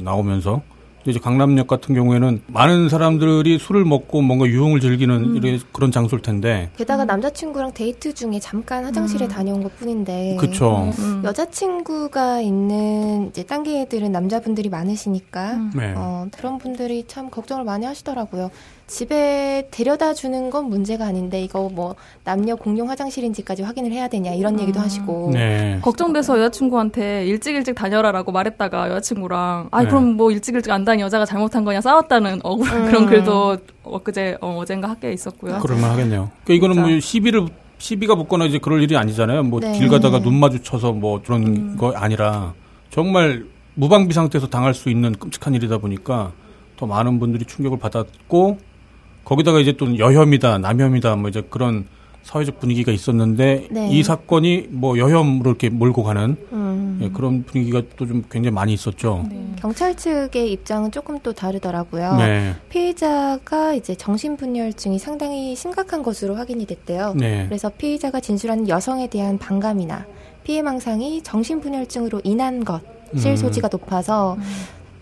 Speaker 2: 나오면서 이제 강남역 같은 경우에는 많은 사람들이 술을 먹고 뭔가 유흥을 즐기는 음. 이런 그런 장소일 텐데.
Speaker 1: 게다가 음. 남자친구랑 데이트 중에 잠깐 화장실에 음. 다녀온 것 뿐인데.
Speaker 2: 그쵸.
Speaker 1: 음. 여자친구가 있는 이제 딴개 애들은 남자분들이 많으시니까. 음. 네. 어, 그런 분들이 참 걱정을 많이 하시더라고요. 집에 데려다 주는 건 문제가 아닌데 이거 뭐 남녀 공용 화장실인지까지 확인을 해야 되냐 이런 음. 얘기도 하시고
Speaker 3: 네. 걱정돼서 여자친구한테 일찍 일찍 다녀라라고 말했다가 여자친구랑 아 네. 그럼 뭐 일찍 일찍 안 다니 여자가 잘못한 거냐 싸웠다는 억울한 음. 그런 글도 엊그제 어, 어젠가 학교에 있었고요.
Speaker 2: 그럴만 하겠네요. 그러니까 이거는 진짜. 뭐 시비를 시비가 붙거나 이제 그럴 일이 아니잖아요. 뭐길 네. 가다가 눈 마주쳐서 뭐 그런 음. 거 아니라 정말 무방비 상태에서 당할 수 있는 끔찍한 일이다 보니까 더 많은 분들이 충격을 받았고 거기다가 이제 또 여혐이다, 남혐이다, 뭐 이제 그런 사회적 분위기가 있었는데 네. 이 사건이 뭐 여혐으로 이렇게 몰고 가는 음. 예, 그런 분위기가 또 좀 굉장히 많이 있었죠.
Speaker 1: 네. 경찰 측의 입장은 조금 또 다르더라고요. 네. 피의자가 이제 정신분열증이 상당히 심각한 것으로 확인이 됐대요. 네. 그래서 피의자가 진술한 여성에 대한 반감이나 피해망상이 정신분열증으로 인한 것실 음. 소지가 높아서 음.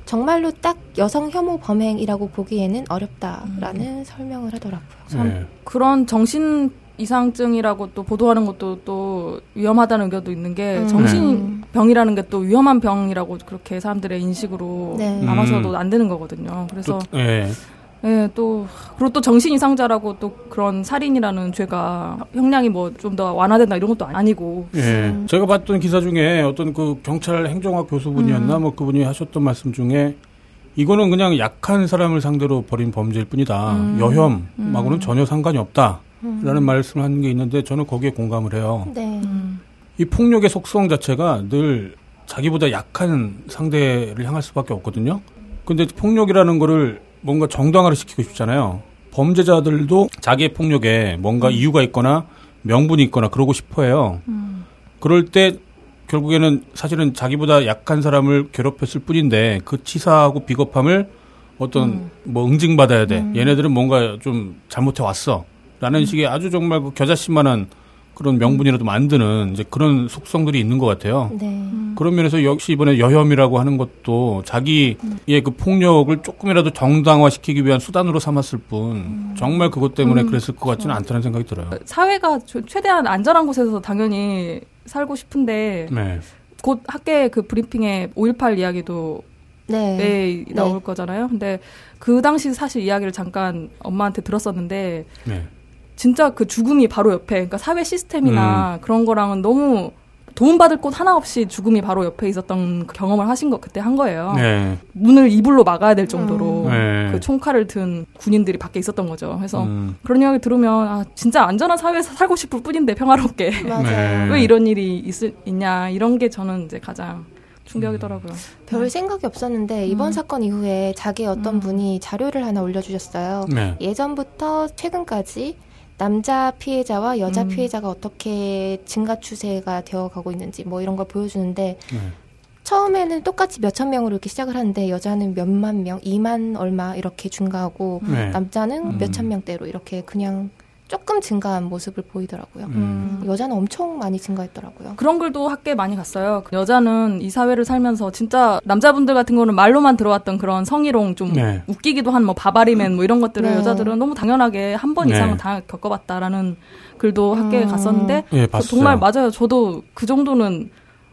Speaker 1: 정말로 딱 여성 혐오 범행이라고 보기에는 어렵다라는 음. 설명을 하더라고요.
Speaker 3: 네. 그런 정신 이상증이라고 또 보도하는 것도 또 위험하다는 의견도 있는 게 음. 정신병이라는 게 또 위험한 병이라고 그렇게 사람들의 인식으로 네. 남아서도 음. 안 되는 거거든요. 그래서 또, 예. 예, 또 그리고 또 정신 이상자라고 또 그런 살인이라는 죄가 형량이 뭐 좀 더 완화된다 이런 것도 아니고.
Speaker 2: 예. 음. 제가 봤던 기사 중에 어떤 그 경찰 행정학 교수분이었나 음. 뭐 그분이 하셨던 말씀 중에 이거는 그냥 약한 사람을 상대로 벌인 범죄일 뿐이다. 음. 여혐하고는 음. 전혀 상관이 없다. 라는 말씀을 하는 게 있는데 저는 거기에 공감을 해요. 네. 이 폭력의 속성 자체가 늘 자기보다 약한 상대를 향할 수밖에 없거든요. 근데 폭력이라는 거를 뭔가 정당화를 시키고 싶잖아요. 범죄자들도 자기의 폭력에 뭔가 음. 이유가 있거나 명분이 있거나 그러고 싶어 해요. 음. 그럴 때 결국에는 사실은 자기보다 약한 사람을 괴롭혔을 뿐인데 그 치사하고 비겁함을 어떤 음. 뭐 응징받아야 돼. 음. 얘네들은 뭔가 좀 잘못해 왔어. 라는 식의 아주 정말 그 겨자씨만한 그런 명분이라도 만드는 이제 그런 속성들이 있는 것 같아요. 네. 음. 그런 면에서 역시 이번에 여혐이라고 하는 것도 자기의 그 폭력을 조금이라도 정당화시키기 위한 수단으로 삼았을 뿐 음. 정말 그것 때문에 음. 그랬을 것 같지는 그렇죠. 않다는 생각이 들어요.
Speaker 3: 사회가 최대한 안전한 곳에서 당연히 살고 싶은데 네. 곧 학계 그 브리핑에 5.18 이야기도 네. 네 나올 네. 거잖아요. 근데 그 당시 사실 이야기를 잠깐 엄마한테 들었었는데 네. 진짜 그 죽음이 바로 옆에 그러니까 사회 시스템이나 음. 그런 거랑은 너무 도움받을 곳 하나 없이 죽음이 바로 옆에 있었던 그 경험을 하신 거 그때 한 거예요. 네. 문을 이불로 막아야 될 정도로 음. 네. 그 총칼을 든 군인들이 밖에 있었던 거죠. 그래서 음. 그런 이야기 들으면 아 진짜 안전한 사회에서 살고 싶을 뿐인데 평화롭게 네. 왜 이런 일이 있, 있냐 이런 게 저는 이제 가장 충격이더라고요. 음.
Speaker 1: 별 네. 생각이 없었는데 이번 음. 사건 이후에 자기 어떤 음. 분이 자료를 하나 올려주셨어요. 네. 예전부터 최근까지 남자 피해자와 여자 음. 피해자가 어떻게 증가 추세가 되어 가고 있는지 뭐 이런 걸 보여주는데 네. 처음에는 똑같이 몇천 명으로 이렇게 시작을 하는데 여자는 몇만 명, 이만 얼마 이렇게 증가하고 네. 남자는 음. 몇천 명대로 이렇게 그냥 조금 증가한 모습을 보이더라고요. 음. 여자는 엄청 많이 증가했더라고요.
Speaker 3: 그런 글도 학교에 많이 갔어요. 여자는 이 사회를 살면서 진짜 남자분들 같은 거는 말로만 들어왔던 그런 성희롱 좀 네. 웃기기도 한 뭐 바바리맨 뭐 이런 것들을 네. 여자들은 너무 당연하게 한번 네. 이상은 네. 다 겪어봤다라는 글도 학교에 음. 갔었는데 네, 정말 맞아요. 저도 그 정도는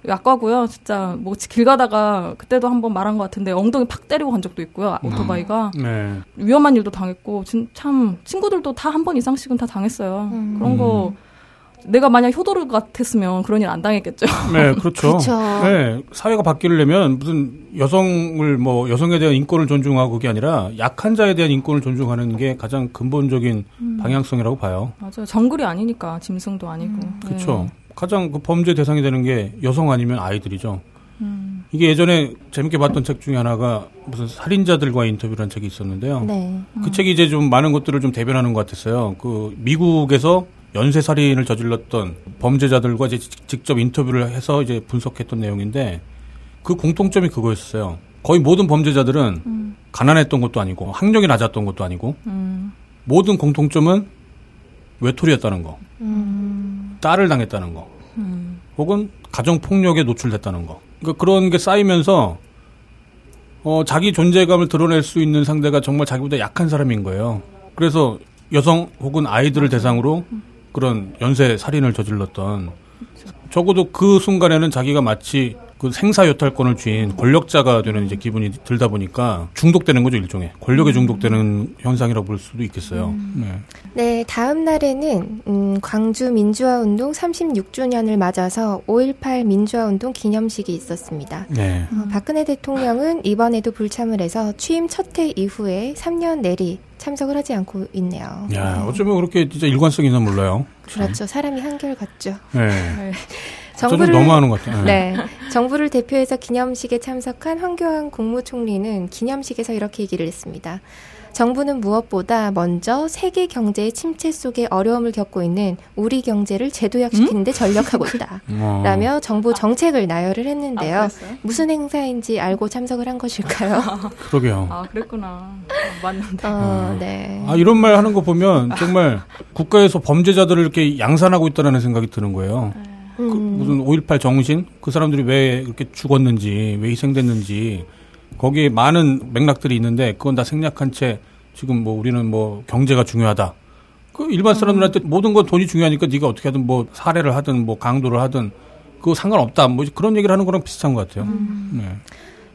Speaker 3: 약과고요. 진짜 뭐 길 가다가 그때도 한번 말한 것 같은데 엉덩이 팍 때리고 간 적도 있고요. 음. 오토바이가 네. 위험한 일도 당했고 진, 참 친구들도 다 한 번 이상씩은 다 당했어요. 음. 그런 거 내가 만약 효도르 같았으면 그런 일 안 당했겠죠.
Speaker 2: 네, 그렇죠. 네, 사회가 바뀌려면 무슨 여성을 뭐 여성에 대한 인권을 존중하고 그게 아니라 약한 자에 대한 인권을 존중하는 게 가장 근본적인 음. 방향성이라고 봐요.
Speaker 3: 맞아요. 정글이 아니니까 짐승도 아니고. 음.
Speaker 2: 그렇죠. 네. 가장 그 범죄 대상이 되는 게 여성 아니면 아이들이죠. 음. 이게 예전에 재밌게 봤던 책 중에 하나가 무슨 살인자들과 인터뷰라는 책이 있었는데요. 네. 음. 그 책이 이제 좀 많은 것들을 좀 대변하는 것 같았어요. 그 미국에서 연쇄 살인을 저질렀던 범죄자들과 이제 직접 인터뷰를 해서 이제 분석했던 내용인데 그 공통점이 그거였어요. 거의 모든 범죄자들은 음. 가난했던 것도 아니고 학력이 낮았던 것도 아니고 음. 모든 공통점은 외톨이였다는 거. 음. 딸을 당했다는 거. 음. 혹은 가정 폭력에 노출됐다는 거. 그러니까 그런 게 쌓이면서 어, 자기 존재감을 드러낼 수 있는 상대가 정말 자기보다 약한 사람인 거예요. 그래서 여성 혹은 아이들을 대상으로 그런 연쇄 살인을 저질렀던 적어도 그 순간에는 자기가 마치 그 생사여탈권을 쥐인 권력자가 되는 이제 기분이 들다 보니까 중독되는 거죠 일종의 권력에 음. 중독되는 현상이라고 볼 수도 있겠어요. 음.
Speaker 1: 네. 네. 다음 날에는 음, 광주 민주화 운동 36주년을 맞아서 5.18 민주화 운동 기념식이 있었습니다. 네. 어, 박근혜 대통령은 이번에도 불참을 해서 취임 첫 해 이후에 3년 내리 참석을 하지 않고 있네요.
Speaker 2: 야, 네. 어쩌면 그렇게 진짜 일관성 있나 몰라요.
Speaker 1: 그렇죠. 사람이 한결 같죠. 네. 네.
Speaker 2: 정부를 너무하는 것 같아요.
Speaker 1: 네. 네. 정부를 대표해서 기념식에 참석한 황교안 국무총리는 기념식에서 이렇게 얘기를 했습니다. 정부는 무엇보다 먼저 세계 경제의 침체 속에 어려움을 겪고 있는 우리 경제를 재도약시키는데 음? 전력하고 있다. 어. 라며 정부 정책을 나열을 했는데요. 아, 무슨 행사인지 알고 참석을 한 것일까요?
Speaker 2: 그러게요.
Speaker 3: 아, 그랬구나. 아, 맞는데.
Speaker 1: 어, 네.
Speaker 2: 아, 이런 말 하는 거 보면 정말 국가에서 범죄자들을 이렇게 양산하고 있다는 생각이 드는 거예요. 그 무슨 5.18 정신? 그 사람들이 왜 이렇게 죽었는지, 왜 희생됐는지, 거기에 많은 맥락들이 있는데 그건 다 생략한 채 지금 뭐 우리는 뭐 경제가 중요하다. 그 일반 사람들한테 음. 모든 건 돈이 중요하니까 네가 어떻게 하든 뭐 사례를 하든 뭐 강도를 하든 그거 상관없다. 뭐 그런 얘기를 하는 거랑 비슷한 것 같아요. 음. 네.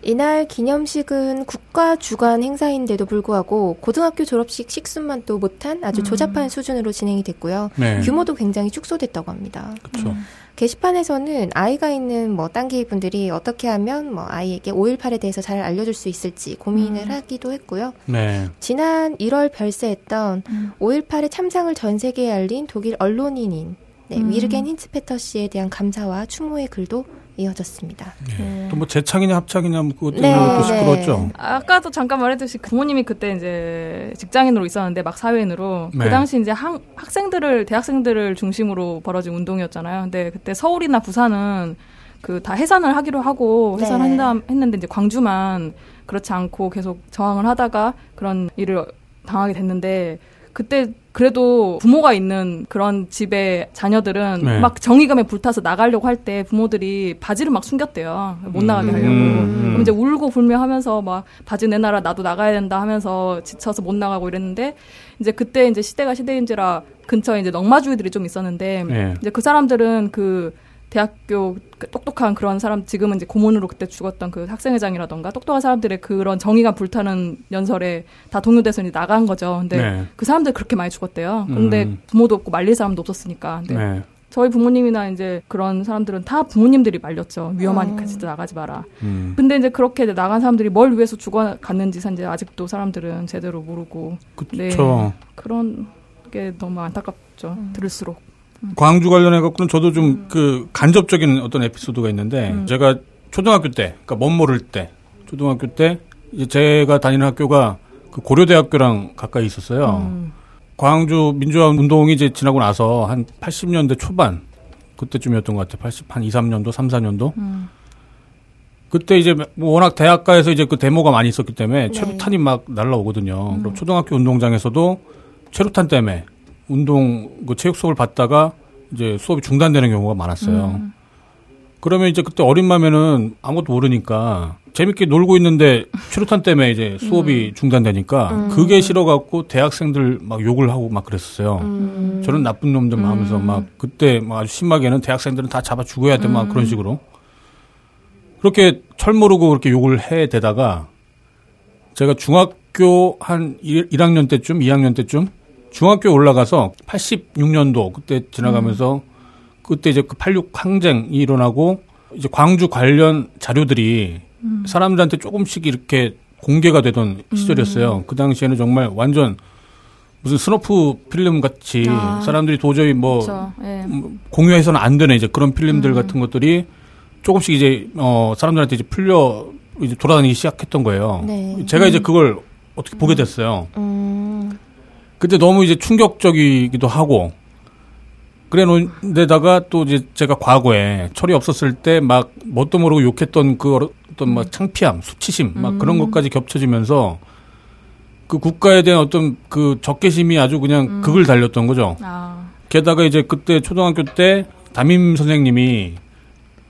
Speaker 1: 이날 기념식은 국가 주관 행사인데도 불구하고 고등학교 졸업식 식순만 또 못한 아주 음. 조잡한 수준으로 진행이 됐고요. 네. 규모도 굉장히 축소됐다고 합니다.
Speaker 2: 그렇죠.
Speaker 1: 게시판에서는 아이가 있는 뭐 단기 분들이 어떻게 하면 뭐 아이에게 5.18에 대해서 잘 알려줄 수 있을지 고민을 음. 하기도 했고요.
Speaker 2: 네.
Speaker 1: 지난 1월 별세했던 음. 5.18의 참상을 전 세계에 알린 독일 언론인인 네, 음. 위르겐 힌츠페터 씨에 대한 감사와 추모의 글도 이어졌습니다.
Speaker 2: 네. 네. 또뭐 재창이냐 합창이냐 뭐 그것 때문에 네, 또 시끄러웠죠. 네.
Speaker 3: 아까도 잠깐 말했듯이 부모님이 그때 이제 직장인으로 있었는데 막 사회인으로 그 네. 당시 이제 학, 학생들을 대학생들을 중심으로 벌어진 운동이었잖아요. 근데 그때 서울이나 부산은 그 다 해산을 하기로 하고 네. 해산한다 했는데 이제 광주만 그렇지 않고 계속 저항을 하다가 그런 일을 당하게 됐는데 그때 그래도 부모가 있는 그런 집의 자녀들은 네. 막 정의감에 불타서 나가려고 할 때 부모들이 바지를 막 숨겼대요. 못 나가게 음. 하려고. 음. 그럼 이제 울고 불며 하면서 막 바지 내놔라 나도 나가야 된다 하면서 지쳐서 못 나가고 이랬는데 이제 그때 이제 시대가 시대인지라 근처에 이제 넉마주의들이 좀 있었는데 네. 이제 그 사람들은 그 대학교 그 똑똑한 그런 사람 지금은 이제 고문으로 그때 죽었던 그 학생회장이라던가 똑똑한 사람들의 그런 정의가 불타는 연설에 다 동요돼서 이제 나간 거죠. 근데 네. 그 사람들 그렇게 많이 죽었대요. 근데 음. 부모도 없고 말릴 사람도 없었으니까. 근데 네. 저희 부모님이나 이제 그런 사람들은 다 부모님들이 말렸죠. 위험하니까 아. 진짜 나가지 마라. 음. 근데 이제 그렇게 이제 나간 사람들이 뭘 위해서 죽어갔는지 이제 아직도 사람들은 제대로 모르고.
Speaker 2: 그쵸. 네.
Speaker 3: 그런 게 너무 안타깝죠. 음. 들을수록.
Speaker 2: 광주 관련해 갖고는 저도 좀그 간접적인 어떤 에피소드가 있는데 음. 제가 초등학교 때, 그러니까 먼 모를 때, 초등학교 때 이제 제가 다니는 학교가 그 고려대학교랑 가까이 있었어요. 음. 광주 민주화 운동이 이제 지나고 나서 한 80년대 초반 그때쯤이었던 것 같아요. 80, 한 2, 3년도, 3, 4년도. 음. 그때 이제 뭐 워낙 대학가에서 이제 그 데모가 많이 있었기 때문에 네. 최루탄이 막 날라오거든요. 음. 그럼 초등학교 운동장에서도 최루탄 때문에 운동 그 체육 수업을 받다가 이제 수업이 중단되는 경우가 많았어요. 음. 그러면 이제 그때 어린 마음에는 아무것도 모르니까 재밌게 놀고 있는데 최루탄 때문에 이제 수업이 음. 중단되니까 음. 그게 싫어갖고 대학생들 막 욕을 하고 막 그랬었어요. 음. 저는 나쁜 놈들 막 하면서 음. 막 그때 막 아주 심하게는 대학생들은 다 잡아 죽어야 돼 막 그런 음. 식으로 그렇게 철 모르고 그렇게 욕을 해 대다가 제가 중학교 한 1, 1학년 때쯤 2학년 때쯤 중학교 올라가서 86년도 그때 지나가면서 음. 그때 이제 그 86 항쟁이 일어나고 이제 광주 관련 자료들이 음. 사람들한테 조금씩 이렇게 공개가 되던 음. 시절이었어요. 그 당시에는 정말 완전 무슨 snuff 필름 같이 아. 사람들이 도저히 뭐 네. 공유해서는 안 되는 이제 그런 필름들 음. 같은 것들이 조금씩 이제 어 사람들한테 이제 풀려 이제 돌아다니기 시작했던 거예요. 네. 제가 이제 음. 그걸 어떻게 보게 됐어요. 음. 그때 너무 이제 충격적이기도 하고 그래 놓은데다가 또 이제 제가 과거에 철이 없었을 때 막 뭣도 모르고 욕했던 그 어떤 막 창피함, 수치심 막 음. 그런 것까지 겹쳐지면서 그 국가에 대한 어떤 그 적개심이 아주 그냥 음. 극을 달렸던 거죠. 아. 게다가 이제 그때 초등학교 때 담임 선생님이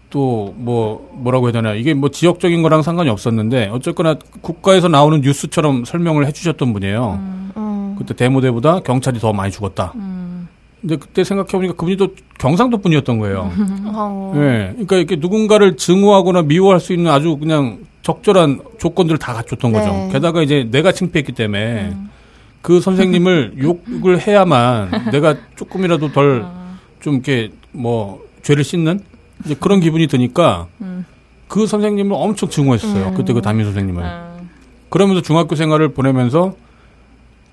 Speaker 2: 또 뭐 뭐라고 해야 되나 이게 뭐 지역적인 거랑 상관이 없었는데 어쨌거나 국가에서 나오는 뉴스처럼 설명을 해주셨던 분이에요. 음. 그때 데모대보다 경찰이 더 많이 죽었다. 음. 근데 그때 생각해보니까 그분이 또 경상도 분이었던 거예요. 어. 네. 그러니까 이렇게 누군가를 증오하거나 미워할 수 있는 아주 그냥 적절한 조건들을 다 갖췄던 네. 거죠. 게다가 이제 내가 창피했기 때문에 음. 그 선생님을 욕을 해야만 내가 조금이라도 덜좀 어. 이렇게 뭐 죄를 씻는 이제 그런 기분이 드니까 음. 그 선생님을 엄청 증오했어요. 음. 그때 그 담임 선생님을. 음. 그러면서 중학교 생활을 보내면서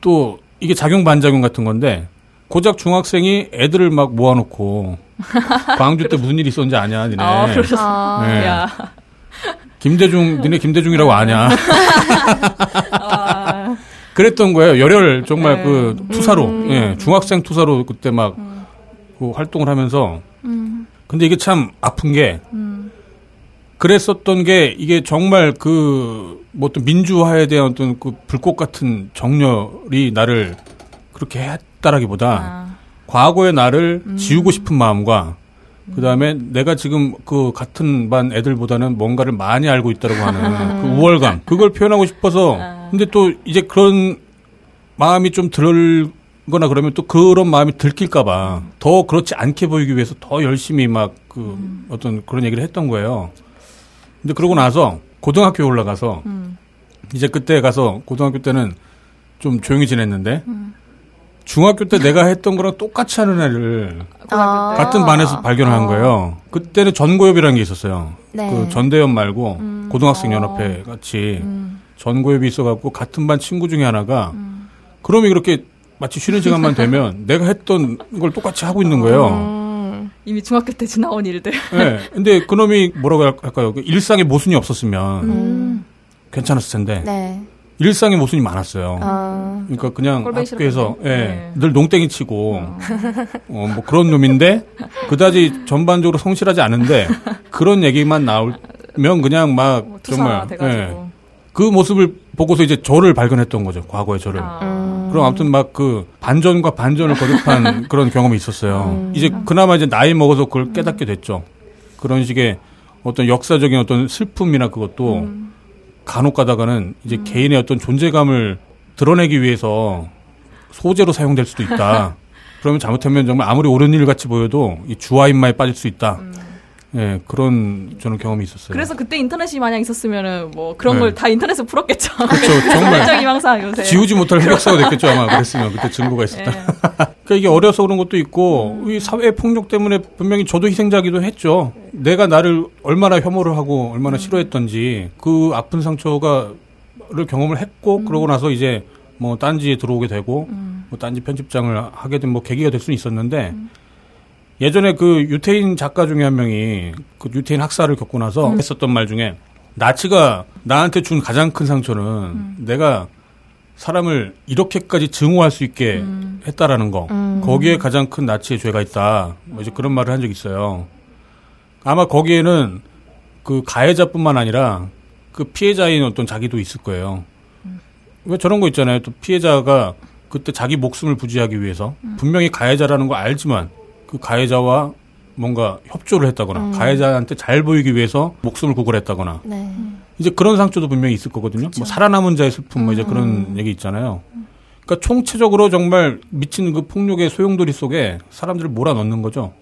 Speaker 2: 또 이게 작용 반작용 같은 건데 고작 중학생이 애들을 막 모아놓고 광주 때 무슨 일이 있었는지 아냐, 니네. 아,
Speaker 3: 그러셨어. 네. 야.
Speaker 2: 김대중, 니네 김대중이라고 아냐. 아. 그랬던 거예요. 열혈 정말 네. 그 투사로, 음. 예, 중학생 투사로 그때 막 음. 그 활동을 하면서. 음. 근데 이게 참 아픈 게 음. 그랬었던 게 이게 정말 그 뭐 어떤 민주화에 대한 어떤 그 불꽃 같은 정열이 나를 그렇게 했다라기보다 아. 과거의 나를 음. 지우고 싶은 마음과 그 다음에 내가 지금 그 같은 반 애들보다는 뭔가를 많이 알고 있다라고 하는 그 우월감 그걸 표현하고 싶어서 아. 근데 또 이제 그런 마음이 좀 들거나 그러면 또 그런 마음이 들킬까봐 더 그렇지 않게 보이기 위해서 더 열심히 막그 음. 어떤 그런 얘기를 했던 거예요. 근데 그러고 나서 고등학교에 올라가서 음. 이제 그때 가서 고등학교 때는 좀 조용히 지냈는데 음. 중학교 때 내가 했던 거랑 똑같이 하는 애를 아~ 같은 반에서 발견을 한 아. 거예요. 그때는 전고엽이라는 게 있었어요. 네. 그 전대엽 말고 음. 고등학생 연합회 어. 같이 음. 전고엽이 있어갖고 같은 반 친구 중에 하나가 음. 그러면 그렇게 마치 쉬는 시간만 되면 내가 했던 걸 똑같이 하고 있는 거예요. 음.
Speaker 3: 이미 중학교 때 지나온 일들.
Speaker 2: 네. 근데 그놈이 뭐라고 할까요? 그 일상에 모순이 없었으면 음. 괜찮았을 텐데. 네. 일상에 모순이 많았어요. 아. 그러니까 그냥 학교에서 예, 네. 늘 농땡이 치고 어. 어, 뭐 그런 놈인데 그다지 전반적으로 성실하지 않은데 그런 얘기만 나오면 그냥 막 뭐 정말 예, 그 모습을 보고서 이제 저를 발견했던 거죠. 과거의 저를. 아. 그럼 아무튼 막 그 반전과 반전을 거듭한 그런 경험이 있었어요. 음. 이제 그나마 이제 나이 먹어서 그걸 깨닫게 됐죠. 그런 식의 어떤 역사적인 어떤 슬픔이나 그것도 음. 간혹 가다가는 이제 음. 개인의 어떤 존재감을 드러내기 위해서 소재로 사용될 수도 있다. 그러면 잘못하면 정말 아무리 옳은 일 같이 보여도 이 주화 인마에 빠질 수 있다. 음. 예, 그런 저는 경험이 있었어요.
Speaker 3: 그래서 그때 인터넷이 만약 있었으면은 뭐 그런 네. 걸다 인터넷에서 풀었겠죠.
Speaker 2: 그렇죠. 정말
Speaker 3: 희망사 요새.
Speaker 2: 지우지 못할 흑역사가 됐겠죠 아마 그랬으면 그때 증거가 있었다. 네. 그러니까 이게 어려서 그런 것도 있고 음. 이 사회 폭력 때문에 분명히 저도 희생자기도 했죠. 내가 나를 얼마나 혐오를 하고 얼마나 음. 싫어했던지 그 아픈 상처가를 경험을 했고 음. 그러고 나서 이제 뭐 딴지에 들어오게 되고 음. 뭐 딴지 편집장을 하게 된 뭐 계기가 될 수는 있었는데. 음. 예전에 그 유태인 작가 중에 한 명이 그 유태인 학살을 겪고 나서 음. 했었던 말 중에 나치가 나한테 준 가장 큰 상처는 음. 내가 사람을 이렇게까지 증오할 수 있게 음. 했다라는 거. 음. 거기에 가장 큰 나치의 죄가 있다. 뭐 이제 그런 말을 한 적이 있어요. 아마 거기에는 그 가해자뿐만 아니라 그 피해자인 어떤 자기도 있을 거예요. 음. 왜 저런 거 있잖아요. 또 피해자가 그때 자기 목숨을 부지하기 위해서 음. 분명히 가해자라는 걸 알지만 그 가해자와 뭔가 협조를 했다거나 음. 가해자한테 잘 보이기 위해서 목숨을 구걸했다거나 네. 이제 그런 상처도 분명히 있을 거거든요. 그쵸. 뭐 살아남은 자의 슬픔 뭐 이제 음. 그런 얘기 있잖아요. 그러니까 총체적으로 정말 미친 그 폭력의 소용돌이 속에 사람들을 몰아넣는 거죠.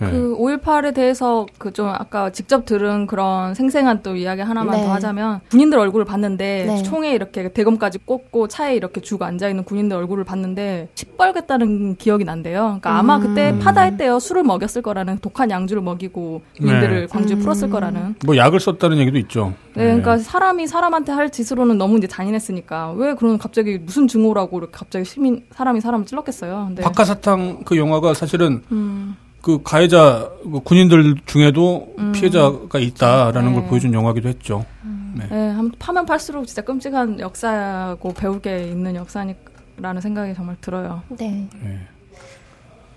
Speaker 2: 음.
Speaker 3: 네. 그 5.18에 대해서 그 좀 아까 직접 들은 그런 생생한 또 이야기 하나만 네. 더 하자면 군인들 얼굴을 봤는데 네. 총에 이렇게 대검까지 꽂고 차에 이렇게 죽어 앉아 있는 군인들 얼굴을 봤는데 시뻘겠다는 기억이 난대요. 그러니까 아마 음. 그때 파다했대요. 술을 먹였을 거라는 독한 양주를 먹이고 군인들을 네. 광주에 음. 풀었을 거라는.
Speaker 2: 뭐 약을 썼다는 얘기도 있죠.
Speaker 3: 네, 그러니까 네. 사람이 사람한테 할 짓으로는 너무 이제 잔인했으니까 왜 그런 갑자기 무슨 증오라고 이렇게 갑자기 시민 사람이 사람을 찔렀겠어요.
Speaker 2: 근데 박하사탕 그 영화가 사실은 음. 그 가해자 그 군인들 중에도 음. 피해자가 있다라는 네. 걸 보여준 영화기도 했죠.
Speaker 3: 음. 네. 네, 파면 팔수록 진짜 끔찍한 역사고 배울 게 있는 역사라는 생각이 정말 들어요.
Speaker 1: 네. 네.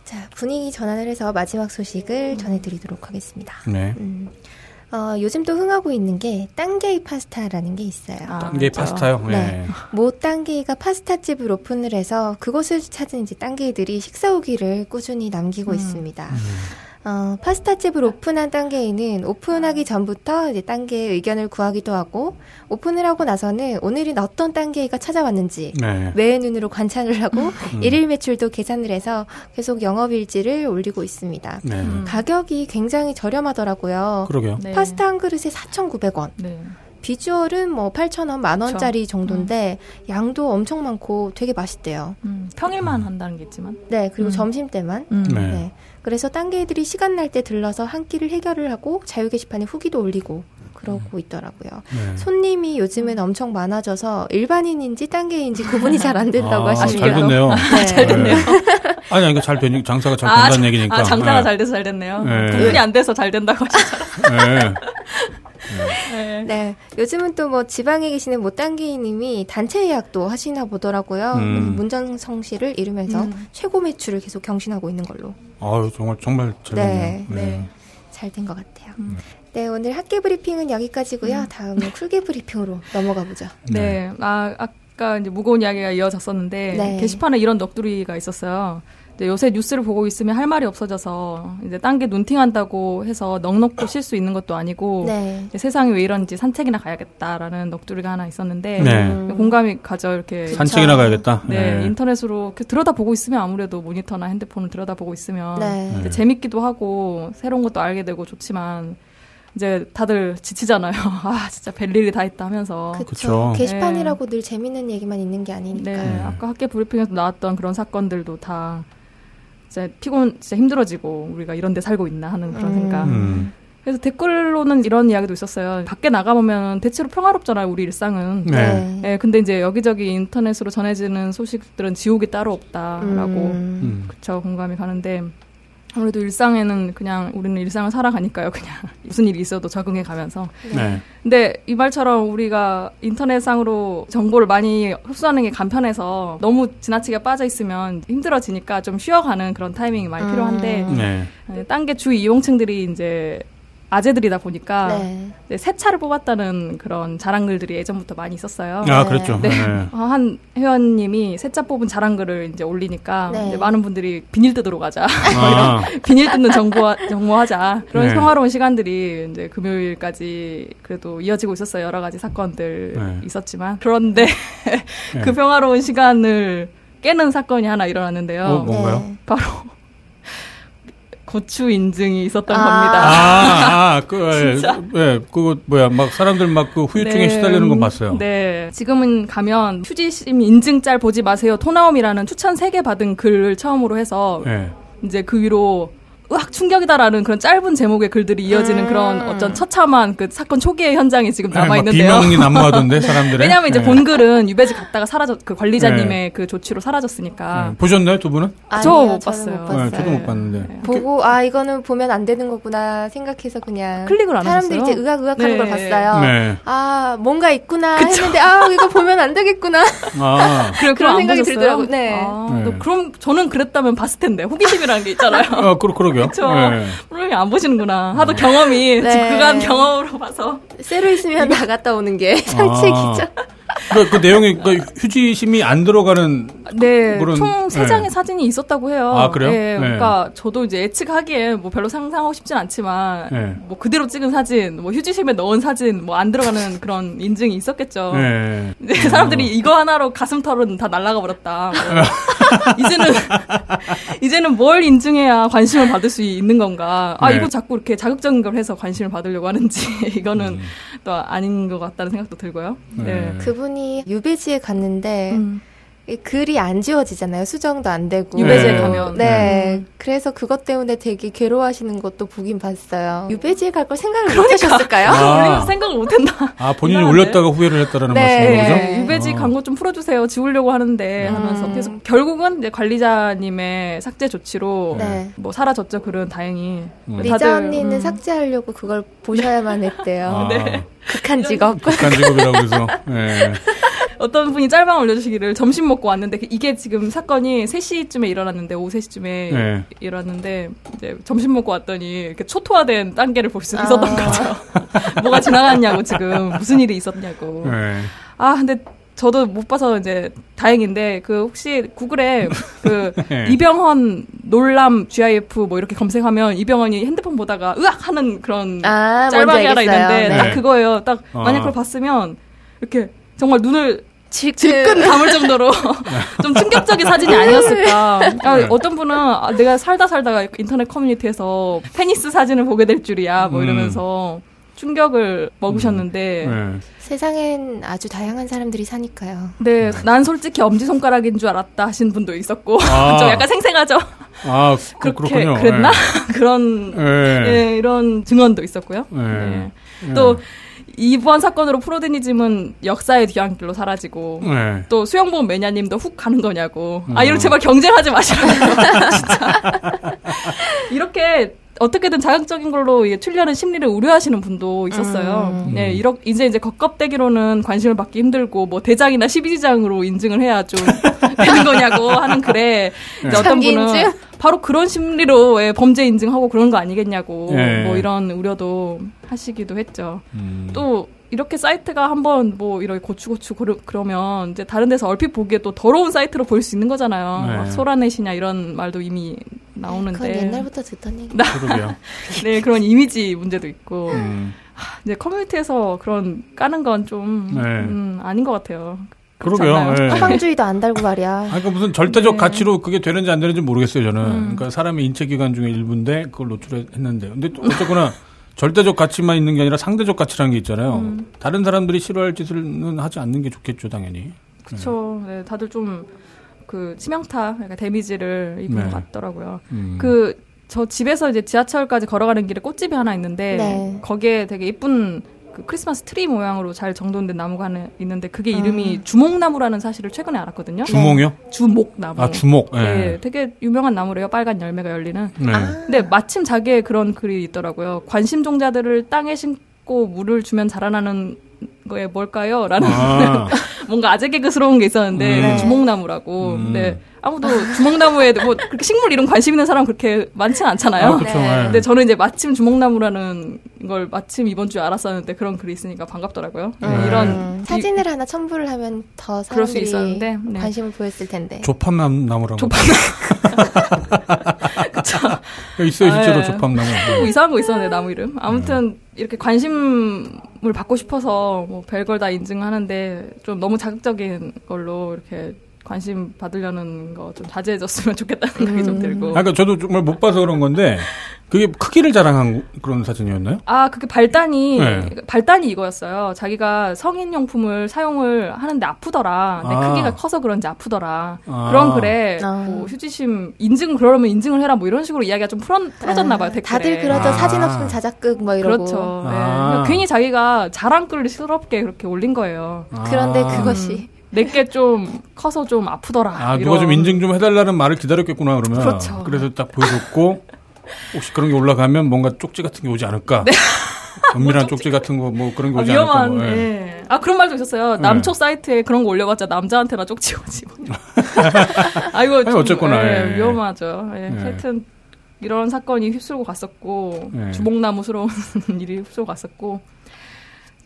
Speaker 1: 자 분위기 전환을 해서 마지막 소식을 음. 전해드리도록 하겠습니다. 네. 음. 어, 요즘 또 흥하고 있는 게 땅게이 파스타라는 게 있어요.
Speaker 2: 아, 땅게이 파스타요? 네.
Speaker 1: 네. 모 땅게이가 파스타집을 오픈을 해서 그곳을 찾은 이제 땅게이들이 식사 후기를 꾸준히 남기고 음. 있습니다. 음. 어, 파스타집을 오픈한 단계에는 오픈하기 전부터 이제 단계의 의견을 구하기도 하고 오픈을 하고 나서는 오늘은 어떤 단계가 찾아왔는지 네. 외의 눈으로 관찰을 하고 음. 일일 매출도 계산을 해서 계속 영업일지를 올리고 있습니다. 네. 음. 가격이 굉장히 저렴하더라고요.
Speaker 2: 그러게요.
Speaker 1: 네. 파스타 한 그릇에 4,900원. 비주얼은 뭐 8,000원, 만 원짜리 정도인데 음. 양도 엄청 많고 되게 맛있대요.
Speaker 3: 음, 평일만 한다는 게 있지만.
Speaker 1: 네, 그리고 음. 점심 때만. 음. 네. 네. 그래서 딴개들이 시간 날 때 들러서 한 끼를 해결을 하고 자유 게시판에 후기도 올리고 그러고 있더라고요. 네. 손님이 요즘엔 엄청 많아져서 일반인인지 딴게인지 구분이 잘 안 된다고 아, 하시네요.
Speaker 2: 잘 됐네요.
Speaker 3: 네. 잘 됐네요.
Speaker 2: 아니, 아니, 잘 되니, 장사가 잘 아, 된다는 얘기니까. 아,
Speaker 3: 장사가 네. 잘 돼서 잘 됐네요. 네. 구분이 안 돼서 잘 된다고 하시잖아요.
Speaker 1: 네. 네. 요즘은 또 뭐 지방에 계시는 모딴기님이 단체 예약도 하시나 보더라고요. 음. 문전성 시를 이루면서 음. 최고 매출을 계속 경신하고 있는 걸로.
Speaker 2: 아유, 정말, 정말 잘 네.
Speaker 1: 네. 네. 잘 된 것 같아요. 음. 네, 오늘 학계 브리핑은 여기까지고요. 음. 다음은 쿨계 브리핑으로 넘어가 보죠.
Speaker 3: 네. 네. 아, 아까 이제 무거운 이야기가 이어졌었는데 네. 게시판에 이런 넋두리가 있었어요. 요새 뉴스를 보고 있으면 할 말이 없어져서 이제 딴 게 눈팅한다고 해서 넉넉고 쉴 수 있는 것도 아니고 네. 세상이 왜 이런지 산책이나 가야겠다라는 넋두리가 하나 있었는데 네. 공감이 가져 이렇게
Speaker 2: 산책이나 가야겠다.
Speaker 3: 네, 네. 인터넷으로 들여다 보고 있으면 아무래도 모니터나 핸드폰을 들여다 보고 있으면 네. 재밌기도 하고 새로운 것도 알게 되고 좋지만 이제 다들 지치잖아요. 아, 진짜 별일이 다 있다 하면서.
Speaker 1: 그렇죠. 게시판이라고 네. 늘 재밌는 얘기만 있는 게 아니니까. 네.
Speaker 3: 아까 학계 브리핑에서 나왔던 그런 사건들도 다 진짜 피곤, 진짜 힘들어지고 우리가 이런 데 살고 있나 하는 그런 음. 생각. 음. 그래서 댓글로는 이런 이야기도 있었어요. 밖에 나가보면 대체로 평화롭잖아요, 우리 일상은. 네. 네. 근데 이제 여기저기 인터넷으로 전해지는 소식들은 지옥이 따로 없다라고. 음. 그쵸, 공감이 가는데. 아무래도 일상에는 그냥 우리는 일상을 살아가니까요. 그냥 무슨 일이 있어도 적응해 가면서. 네. 근데 이 말처럼 우리가 인터넷상으로 정보를 많이 흡수하는 게 간편해서 너무 지나치게 빠져 있으면 힘들어지니까 좀 쉬어가는 그런 타이밍이 많이 음. 필요한데 네. 네 딴게 주 이용층들이 이제 아재들이다 보니까 네. 새 차를 뽑았다는 그런 자랑글들이 예전부터 많이 있었어요.
Speaker 2: 아 그렇죠. 네. 네.
Speaker 3: 어, 한 회원님이 새 차 뽑은 자랑글을 이제 올리니까 네. 이제 많은 분들이 비닐 뜯으러 가자. 아. 비닐 뜯는 정보 정보하자. 그런 네. 평화로운 시간들이 이제 금요일까지 그래도 이어지고 있었어요. 여러 가지 사건들 네. 있었지만 그런데 그 평화로운 시간을 깨는 사건이 하나 일어났는데요.
Speaker 2: 어, 뭔가요?
Speaker 3: 바로 고추 인증이 있었던 아~ 겁니다.
Speaker 2: 아, 아 그, 예, 진짜? 예, 그거 뭐야, 막 사람들 막 그 후유증에 네, 시달리는 건 봤어요.
Speaker 3: 네. 지금은 가면 휴지심 인증 짤 보지 마세요. 토나움이라는 추천 3개 받은 글을 처음으로 해서 네. 이제 그 위로 으악 충격이다라는 그런 짧은 제목의 글들이 이어지는 음. 그런 어떤 처참한 그 사건 초기의 현장이 지금 남아 있는데요.
Speaker 2: 네, 비명이 난무하던데 네. 사람들의.
Speaker 3: 왜냐하면 이제 네. 본 글은 유배지 갔다가 사라졌 그 관리자님의 네. 그 조치로 사라졌으니까.
Speaker 2: 네. 보셨나요 두 분은?
Speaker 3: 저 못 봤어요. 못
Speaker 2: 봤어요. 저도 못 봤는데.
Speaker 1: 보고 아 이거는 보면 안 되는 거구나 생각해서 그냥
Speaker 3: 클릭을 안
Speaker 1: 사람들이 하셨어요? 이제 의학의학하는 걸 봤어요. 아 뭔가 있구나 그쵸? 했는데 아 이거 보면 안 되겠구나. 아.
Speaker 3: 그래, 그런 생각이 들더라고. 네. 아, 그럼 저는 그랬다면 봤을 텐데 호기심이라는 게 있잖아요.
Speaker 2: 아, 그러, 그러게 요.
Speaker 3: 그렇죠. 프로그램이 안 보시는구나. 하도 경험이 네. 그간 경험으로 봐서
Speaker 1: 쇠로 있으면 나갔다 오는 게 상책이죠. 아.
Speaker 2: 그러니까 그 내용이 그러니까 휴지심이 안 들어가는
Speaker 3: 네, 총세 장의 네. 사진이 있었다고 해요.
Speaker 2: 아 그래요?
Speaker 3: 네, 그러니까 네. 저도 이제 예측하기에 뭐 별로 상상하고 싶진 않지만 네. 뭐 그대로 찍은 사진, 뭐 휴지심에 넣은 사진, 뭐 안 들어가는 그런 인증이 있었겠죠. 네. 네 사람들이 어. 이거 하나로 가슴 털은 다 날라가 버렸다. 뭐. 이제는 이제는 뭘 인증해야 관심을 받을 수 있는 건가? 아 네. 이거 자꾸 이렇게 자극적인 걸 해서 관심을 받으려고 하는지 이거는 음. 또 아닌 것 같다는 생각도 들고요. 네.
Speaker 1: 그분이 유배지에 갔는데. 음. 글이 안 지워지잖아요. 수정도 안 되고.
Speaker 3: 유배지에 네. 가면.
Speaker 1: 네. 음. 그래서 그것 때문에 되게 괴로워하시는 것도 보긴 봤어요. 유배지에 갈 걸 생각을 그러니까. 못 하셨을까요?
Speaker 3: 아. 생각을 못 했나.
Speaker 2: 아, 본인이 올렸다가 후회를 했다라는 네. 말씀인 거죠?
Speaker 3: 네. 유배지 아. 광고 좀 풀어주세요. 지우려고 하는데 음. 하면서. 그래서 결국은 이제 관리자님의 삭제 조치로 네. 뭐 사라졌죠. 글은 다행히.
Speaker 1: 음. 리자 언니는 음. 삭제하려고 그걸 보셔야만 했대요. 아. 네. 극한 직업.
Speaker 2: 극한 직업이라고 해서. 네.
Speaker 3: 어떤 분이 짤방 올려주시기를 점심 먹고 왔는데 그 이게 지금 사건이 3시쯤에 일어났는데 오후 3시쯤에 네. 일어났는데 이제 점심 먹고 왔더니 이렇게 초토화된 단계를 볼 수 있었던 아. 거죠. 뭐가 지나갔냐고 지금 무슨 일이 있었냐고. 네. 아 근데 저도 못 봐서 이제 다행인데 그 혹시 구글에 그 네. 이병헌 놀람 GIF 뭐 이렇게 검색하면 이병헌이 핸드폰 보다가 으악 하는 그런 아, 짤방이 하나 있는데 네. 딱 그거예요. 딱 만약 그걸 봤으면 이렇게 정말 눈을 질끈 감을 정도로 좀 충격적인 사진이 아니었을까. 아, 네. 어떤 분은 아, 내가 살다 살다가 인터넷 커뮤니티에서 페니스 사진을 보게 될 줄이야 뭐 음. 이러면서 음. 충격을 먹으셨는데 음. 네.
Speaker 1: 세상엔 아주 다양한 사람들이 사니까요.
Speaker 3: 네, 난 솔직히 엄지 손가락인 줄 알았다 하신 분도 있었고 아. 좀 약간 생생하죠.
Speaker 2: 아, 그, 그렇게 그렇군요.
Speaker 3: 그랬나? 네. 그런 네. 네, 이런 증언도 있었고요. 네. 네. 또 이번 사건으로 프로데니즘은 역사의 뒤안길로 사라지고 네. 또 수영복 매냐님도 훅 가는 거냐고 아 이런 음. 제발 경쟁하지 마시라고 진짜 이렇게 어떻게든 자극적인 걸로 출려는 심리를 우려하시는 분도 있었어요. 음. 네, 이렇 이제 이제 겉껍데기로는 관심을 받기 힘들고 뭐 대장이나 12지장으로 인증을 해야 좀 되는 거냐고 하는 글에 네. 어떤 분은 인증? 바로 그런 심리로 예, 범죄 인증하고 그런 거 아니겠냐고 네. 뭐 이런 우려도 하시기도 했죠. 음. 또 이렇게 사이트가 한번 뭐 이렇게 고추고추 그러, 면 이제 다른 데서 얼핏 보기에 또 더러운 사이트로 보일 수 있는 거잖아요. 네. 막 소라넷이냐 이런 말도 이미 나오는데. 그건
Speaker 1: 옛날부터 듣던 얘기.
Speaker 3: 네, 그런 이미지 문제도 있고. 음. 이제 커뮤니티에서 그런 까는 건좀 네. 음, 아닌 것 같아요.
Speaker 2: 그러게요.
Speaker 1: 네. 서방주의도 안 달고 말이야.
Speaker 2: 아, 그러니까 무슨 절대적 네. 가치로 그게 되는지 안 되는지 모르겠어요, 저는. 음. 그러니까 사람의 인체 기관 중에 일부인데 그걸 노출했는데. 근데 어쨌거나 절대적 가치만 있는 게 아니라 상대적 가치라는 게 있잖아요. 음. 다른 사람들이 싫어할 짓은 하지 않는 게 좋겠죠, 당연히.
Speaker 3: 그렇죠. 네, 다들 좀 그 치명타, 그러니까 데미지를 입은 네. 것 같더라고요. 음. 그저 집에서 이제 지하철까지 걸어가는 길에 꽃집이 하나 있는데 네. 거기에 되게 예쁜 그 크리스마스 트리 모양으로 잘 정돈된 나무가 하나 있는데 그게 이름이 음. 주목나무라는 사실을 최근에 알았거든요.
Speaker 2: 주목이요?
Speaker 3: 네. 주목나무.
Speaker 2: 아 주목.
Speaker 3: 네. 네. 되게 유명한 나무래요. 빨간 열매가 열리는. 네. 아. 근데 마침 자게에 그런 글이 있더라고요. 관심종자들을 땅에 심고 물을 주면 자라나는 거에 뭘까요? 라는 아. 뭔가 아재 개그스러운 게 있었는데 음. 주목나무라고. 음. 네. 아무도 주목나무에 뭐 그렇게 식물 이런 관심 있는 사람 그렇게 많지는 않잖아요. 아,
Speaker 2: 그렇죠. 네.
Speaker 3: 근데 저는 이제 마침 주목나무라는 걸 마침 이번 주에 알았었는데 그런 글이 있으니까 반갑더라고요. 네. 네. 이런
Speaker 1: 사진을 이, 하나 첨부를 하면 더 사람들이 있었는데, 네. 관심을 보였을 텐데.
Speaker 2: 조팝나무라고.
Speaker 3: 조팝나무.
Speaker 2: 그쵸. 있어요 실제로 아, 조팝나무.
Speaker 3: 뭐 이상한 거 있었는데 나무 이름. 아무튼 이렇게 관심을 받고 싶어서 뭐 별걸 다 인증하는데 좀 너무 자극적인 걸로 이렇게 관심 받으려는 거 좀 자제해줬으면 좋겠다는 생각이 음. 좀 들고.
Speaker 2: 아, 그러니까 저도 정말 못 봐서 그런 건데 그게 크기를 자랑한 그런 사진이었나요?
Speaker 3: 아, 그게 발단이 네. 발단이 이거였어요. 자기가 성인 용품을 사용을 하는데 아프더라. 내 아. 크기가 커서 그런지 아프더라. 아. 그런 글에 아. 뭐 휴지심 인증 그러면 인증을 해라 뭐 이런 식으로 이야기가 좀 풀어, 풀어졌나 봐요. 댓글에.
Speaker 1: 다들 그러죠. 아. 사진 없으면 자작극 뭐 이러고.
Speaker 3: 그렇죠. 네. 그러니까 괜히 자기가 자랑글을 스럽게 그렇게 올린 거예요.
Speaker 1: 그런데 그것이 음.
Speaker 3: 내게 좀 커서 좀 아프더라.
Speaker 2: 아, 누가 좀 인증 좀 해달라는 말을 기다렸겠구나, 그러면.
Speaker 3: 그렇죠.
Speaker 2: 그래서 딱 보여줬고, 혹시 그런 게 올라가면 뭔가 쪽지 같은 게 오지 않을까? 네. 은밀한 쪽지 같은 거 뭐 그런 게 오지
Speaker 3: 아, 위험한,
Speaker 2: 않을까?
Speaker 3: 뭐, 예. 네. 아 그런 말도 있었어요. 네. 남초 사이트에 그런 거 올려봤자 남자한테나 쪽지 오지. 뭐. 아 이거 좀,
Speaker 2: 어쨌거나
Speaker 3: 예, 예. 위험하죠. 예. 예. 하여튼 이런 사건이 휩쓸고 갔었고 예. 주목나무스러운 일이 휩쓸고 갔었고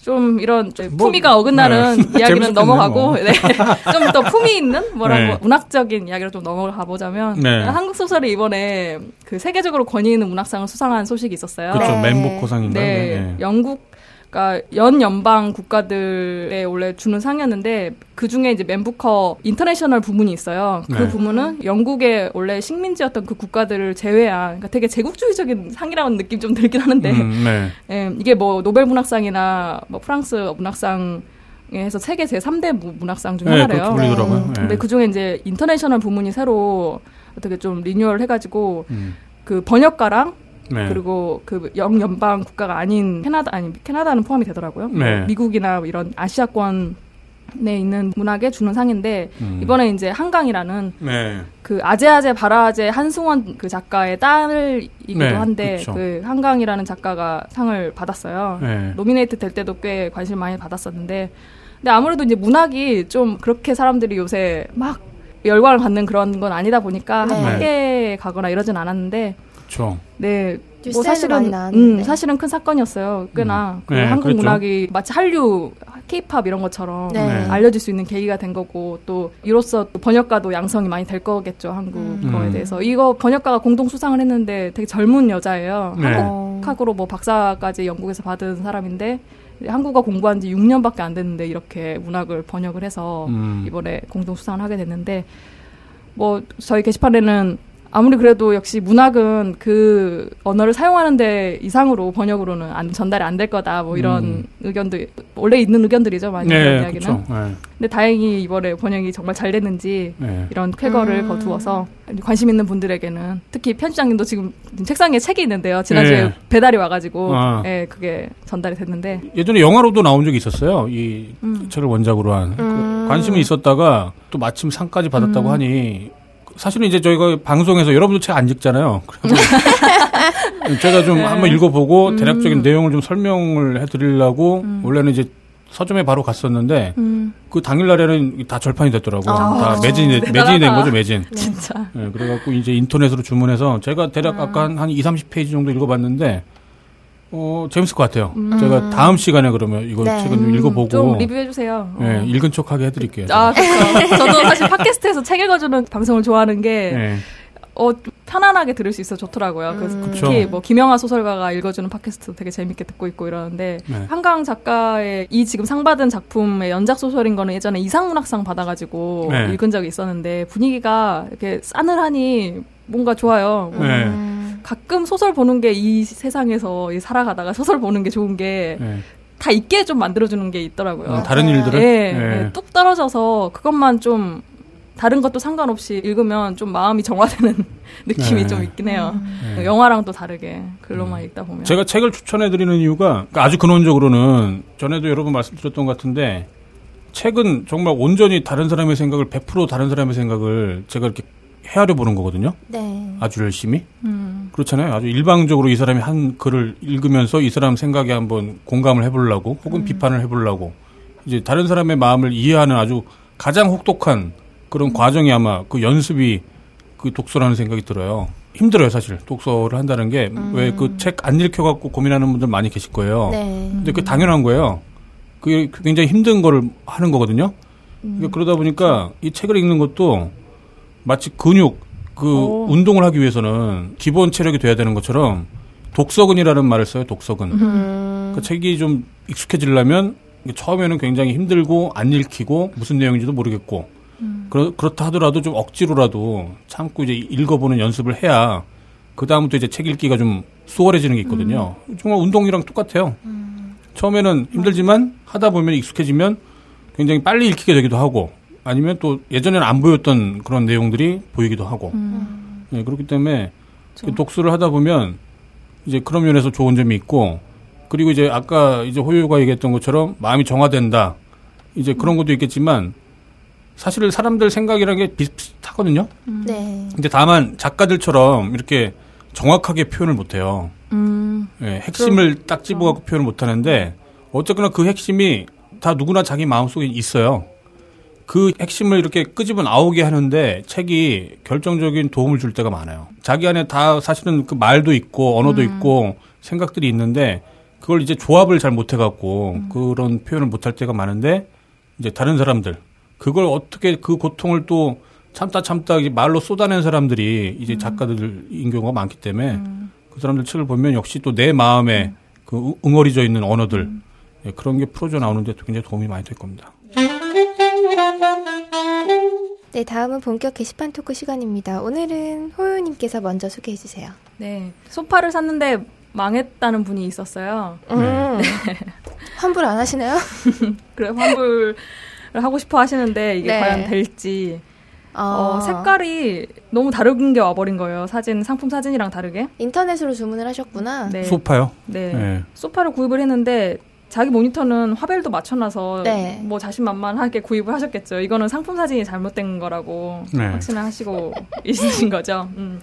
Speaker 3: 좀 이런 뭐, 품위가 어긋나는 네. 이야기는 넘어가고 뭐. 네. 좀 더 품위 있는 뭐라고 네. 문학적인 이야기를 좀 넘어가 보자면 네. 한국 소설이 이번에 그 세계적으로 권위 있는 문학상을 수상한 소식이 있었어요.
Speaker 2: 그렇죠. 맨부커상인가요?
Speaker 3: 네. 네. 영국 그러니까 연 연방 국가들에 원래 주는 상이었는데 그 중에 이제 맨부커 인터내셔널 부문이 있어요. 그 네. 부문은 영국의 원래 식민지였던 그 국가들을 제외한 그러니까 되게 제국주의적인 상이라는 느낌 좀 들긴 하는데 음, 네. 예, 이게 뭐 노벨 문학상이나 뭐 프랑스 문학상 에서 세계 제 3대 문학상 중 네, 하나래요.
Speaker 2: 네, 네.
Speaker 3: 근데 그 중에 이제 인터내셔널 부문이 새로 어떻게 좀 리뉴얼 해가지고 음. 그 번역가랑 네. 그리고 그 영연방 국가가 아닌 캐나다 아니 캐나다는 포함이 되더라고요. 네. 뭐 미국이나 뭐 이런 아시아권 에 있는 문학에 주는 상인데 음. 이번에 이제 한강이라는 네. 그 아제아제 바라아제 한승원 그 작가의 딸이기도 네, 한데 그쵸. 그 한강이라는 작가가 상을 받았어요. 네. 노미네이트 될 때도 꽤 관심 많이 받았었는데 근데 아무래도 이제 문학이 좀 그렇게 사람들이 요새 막 열광을 받는 그런 건 아니다 보니까 네. 학계에 가거나 이러진 않았는데
Speaker 2: 그렇죠.
Speaker 3: 네. 뭐 사실은 음, 사실은 큰 사건이었어요. 꽤나 음. 그 네, 한국 그랬죠. 문학이 마치 한류, 케이팝 이런 것처럼 네. 알려질 수 있는 계기가 된 거고 또 이로써 또 번역가도 양성이 많이 될 거겠죠 한국어에 음. 대해서 이거 번역가가 공동 수상을 했는데 되게 젊은 여자예요. 네. 한국학으로 뭐 박사까지 영국에서 받은 사람인데 한국어 공부한 지 6년밖에 안 됐는데 이렇게 문학을 번역을 해서 음. 이번에 공동 수상을 하게 됐는데 뭐 저희 게시판에는 아무리 그래도 역시 문학은 그 언어를 사용하는데 이상으로 번역으로는 안, 전달이 안 될 거다. 뭐 이런 음. 의견도 원래 있는 의견들이죠. 많이 네, 이야기는. 네. 근데 다행히 이번에 번역이 정말 잘 됐는지 네. 이런 쾌거를 음. 거두어서 관심 있는 분들에게는 특히 편집장님도 지금 책상에 책이 있는데요. 지난주에 네. 배달이 와가지고 아. 예, 그게 전달이 됐는데
Speaker 2: 예전에 영화로도 나온 적이 있었어요. 이 음. 책을 원작으로 한 음. 관심이 있었다가 또 마침 상까지 받았다고 음. 하니 사실은 이제 저희가 방송에서 여러분도 책 안 읽잖아요. 제가 좀 네. 한번 읽어보고 음. 대략적인 내용을 좀 설명을 해드리려고 음. 원래는 이제 서점에 바로 갔었는데 음. 그 당일날에는 다 절판이 됐더라고요. 아, 다 매진이 매진이 된 거죠 매진.
Speaker 3: 네. 진짜.
Speaker 2: 네, 그래갖고 이제 인터넷으로 주문해서 제가 대략 음. 아까 한, 한 2, 30페이지 정도 읽어봤는데 어, 재밌을 것 같아요. 음. 제가 다음 시간에 그러면 이거 네. 책은 좀 읽어보고.
Speaker 3: 좀 리뷰해주세요.
Speaker 2: 네, 어. 읽은 척하게 해드릴게요.
Speaker 3: 아, 그렇죠. 저도 사실 팟캐스트에서 책 읽어주는 방송을 좋아하는 게, 네. 어, 편안하게 들을 수 있어 좋더라고요. 그래서 음. 특히 뭐 김영하 소설가가 읽어주는 팟캐스트 되게 재밌게 듣고 있고 이러는데 네. 한강 작가의 이 지금 상 받은 작품의 연작 소설인 거는 예전에 이상문학상 받아가지고 네. 읽은 적이 있었는데 분위기가 이렇게 싸늘하니 뭔가 좋아요. 네. 가끔 소설 보는 게 이 세상에서 살아가다가 소설 보는 게 좋은 게. 네. 다 있게 좀 만들어주는 게 있더라고요.
Speaker 2: 음, 다른 일들을?
Speaker 3: 네, 네. 뚝 떨어져서 그것만 좀 다른 것도 상관없이 읽으면 좀 마음이 정화되는 느낌이 네. 좀 있긴 해요. 네. 영화랑 또 다르게 글로만 음. 읽다 보면.
Speaker 2: 제가 책을 추천해 드리는 이유가 그러니까 아주 근원적으로는 전에도 여러 번 말씀드렸던 것 같은데 책은 정말 온전히 다른 사람의 생각을 100% 다른 사람의 생각을 제가 이렇게 헤아려 보는 거거든요. 네. 아주 열심히. 음. 그렇잖아요. 아주 일방적으로 이 사람이 한 글을 읽으면서 이 사람 생각에 한번 공감을 해보려고 혹은 음. 비판을 해보려고 이제 다른 사람의 마음을 이해하는 아주 가장 혹독한 그런 음. 과정이 아마 그 연습이 그 독서라는 생각이 들어요. 힘들어요, 사실. 독서를 한다는 게 왜 그 책 안 읽혀갖고 고민하는 분들 많이 계실 거예요. 네. 근데 그게 당연한 거예요. 그게 굉장히 힘든 거를 하는 거거든요. 음. 그러다 보니까 이 책을 읽는 것도 마치 근육 그 오. 운동을 하기 위해서는 기본 체력이 돼야 되는 것처럼 독서근이라는 말을 써요. 독서근. 음. 그 책이 좀 익숙해지려면 처음에는 굉장히 힘들고 안 읽히고 무슨 내용인지도 모르겠고 음. 그렇, 그렇다 하더라도 좀 억지로라도 참고 이제 읽어보는 연습을 해야 그 다음부터 이제 책 읽기가 좀 수월해지는 게 있거든요. 음. 정말 운동이랑 똑같아요. 음. 처음에는 힘들지만 하다 보면 익숙해지면 굉장히 빨리 읽히게 되기도 하고 아니면 또 예전에는 안 보였던 그런 내용들이 보이기도 하고 음. 네, 그렇기 때문에 그렇죠. 독서를 하다 보면 이제 그런 면에서 좋은 점이 있고 그리고 이제 아까 이제 호요가 얘기했던 것처럼 마음이 정화된다 이제 그런 것도 있겠지만 사실 사람들 생각이라는 게 비슷하거든요. 음. 네. 근데 다만 작가들처럼 이렇게 정확하게 표현을 못해요. 음. 네, 핵심을 그럼, 딱 집어갖고 어. 표현을 못하는데 어쨌거나 그 핵심이 다 누구나 자기 마음속에 있어요. 그 핵심을 이렇게 끄집어 나오게 하는데 책이 결정적인 도움을 줄 때가 많아요. 자기 안에 다 사실은 그 말도 있고 언어도 음. 있고 생각들이 있는데 그걸 이제 조합을 잘 못해갖고 음. 그런 표현을 못할 때가 많은데 이제 다른 사람들 그걸 어떻게 그 고통을 또 참다 참다 말로 쏟아낸 사람들이 이제 음. 작가들인 경우가 많기 때문에 음. 그 사람들 책을 보면 역시 또 내 마음에 음. 그 응어리져 있는 언어들 음. 예, 그런 게 풀어져 나오는데 굉장히 도움이 많이 될 겁니다.
Speaker 1: 네, 다음은 본격 게시판 토크 시간입니다. 오늘은 호요님께서 먼저 소개해 주세요.
Speaker 3: 네, 소파를 샀는데 망했다는 분이 있었어요. 음.
Speaker 1: 네. 환불 안 하시나요?
Speaker 3: 그래, 환불을 하고 싶어 하시는데 이게 네. 과연 될지. 어, 어, 색깔이 너무 다른 게 와버린 거예요. 사진, 상품 사진이랑 다르게.
Speaker 1: 인터넷으로 주문을 하셨구나.
Speaker 2: 네. 소파요?
Speaker 3: 네. 네. 소파를 구입을 했는데 자기 모니터는 화벨도 맞춰놔서 네. 뭐 자신만만하게 구입을 하셨겠죠. 이거는 상품 사진이 잘못된 거라고 네. 확신을 하시고 있으신 거죠. 음.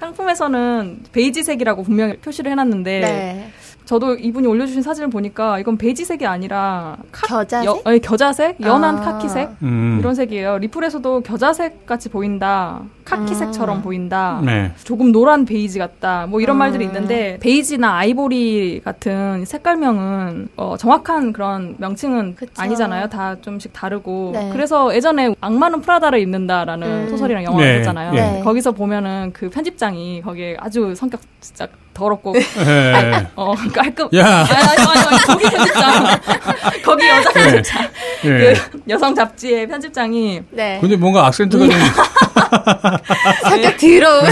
Speaker 3: 상품에서는 베이지색이라고 분명히 표시를 해놨는데 네. 저도 이분이 올려주신 사진을 보니까 이건 베이지색이 아니라
Speaker 1: 카, 겨자색?
Speaker 3: 여, 아니, 겨자색? 연한 아. 카키색? 음. 이런 색이에요. 리플에서도 겨자색 같이 보인다. 카키색처럼 음. 보인다. 네. 조금 노란 베이지 같다. 뭐 이런 음. 말들이 있는데 베이지나 아이보리 같은 색깔명은 어, 정확한 그런 명칭은 그쵸. 아니잖아요. 다 좀씩 다르고. 네. 그래서 예전에 악마는 프라다를 입는다라는 음. 소설이랑 영화 네. 있었잖아요. 네. 거기서 보면은 그 편집장이 거기에 아주 성격 진짜 더럽고 네. 어 깔끔. 야. 아니, 아니, 아니, 거기 편집장. 거기 여자 네. 편집장. 네. 그 여성 잡지의 편집장이.
Speaker 2: 네. 근데 뭔가 악센트가 좀.
Speaker 1: 성격 더러운.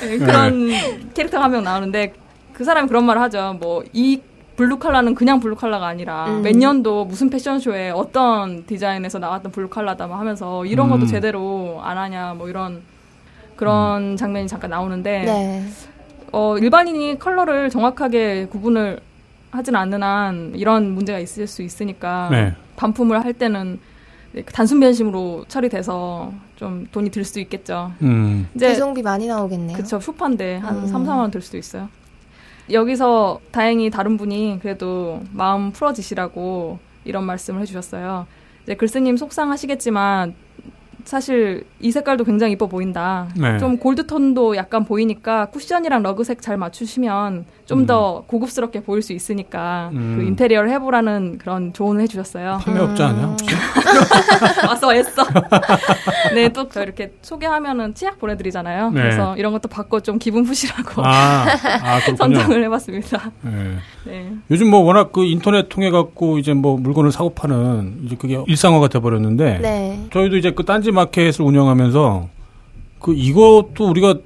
Speaker 3: 네, 그런 캐릭터가 한 명 나오는데 그 사람이 그런 말을 하죠. 뭐이 블루 칼라는 그냥 블루 칼라가 아니라 음. 몇 년도 무슨 패션쇼에 어떤 디자인에서 나왔던 블루 칼라다 뭐 하면서 이런 것도 음. 제대로 안 하냐 뭐 이런 그런 음. 장면이 잠깐 나오는데 네. 어, 일반인이 컬러를 정확하게 구분을 하진 않는 한 이런 문제가 있을 수 있으니까 네. 반품을 할 때는 단순 변심으로 처리돼서 좀 돈이 들 수도 있겠죠.
Speaker 1: 음. 이제 배송비 많이 나오겠네요.
Speaker 3: 그쵸 슈퍼인데 한 음. 3, 4만 원 들 수도 있어요. 여기서 다행히 다른 분이 그래도 마음 풀어지시라고 이런 말씀을 해주셨어요. 이제 글쓰님 속상하시겠지만 사실 이 색깔도 굉장히 이뻐 보인다. 네. 좀 골드톤도 약간 보이니까 쿠션이랑 러그색 잘 맞추시면 좀더 음. 고급스럽게 보일 수 있으니까 음. 그 인테리어를 해보라는 그런 조언을 해주셨어요.
Speaker 2: 판매업자 음. 아니야?
Speaker 3: 와서 했어. 네, 또 이렇게 소개하면은 치약 보내드리잖아요. 네. 그래서 이런 것도 받고 좀 기분 푸시라고 아, 아, 선정을 해봤습니다. 네.
Speaker 2: 네. 요즘 뭐 워낙 그 인터넷 통해 갖고 이제 뭐 물건을 사고 파는 이제 그게 일상화가 돼버렸는데 네. 저희도 이제 그 딴지 마켓을 운영하면서 그 이것도 우리가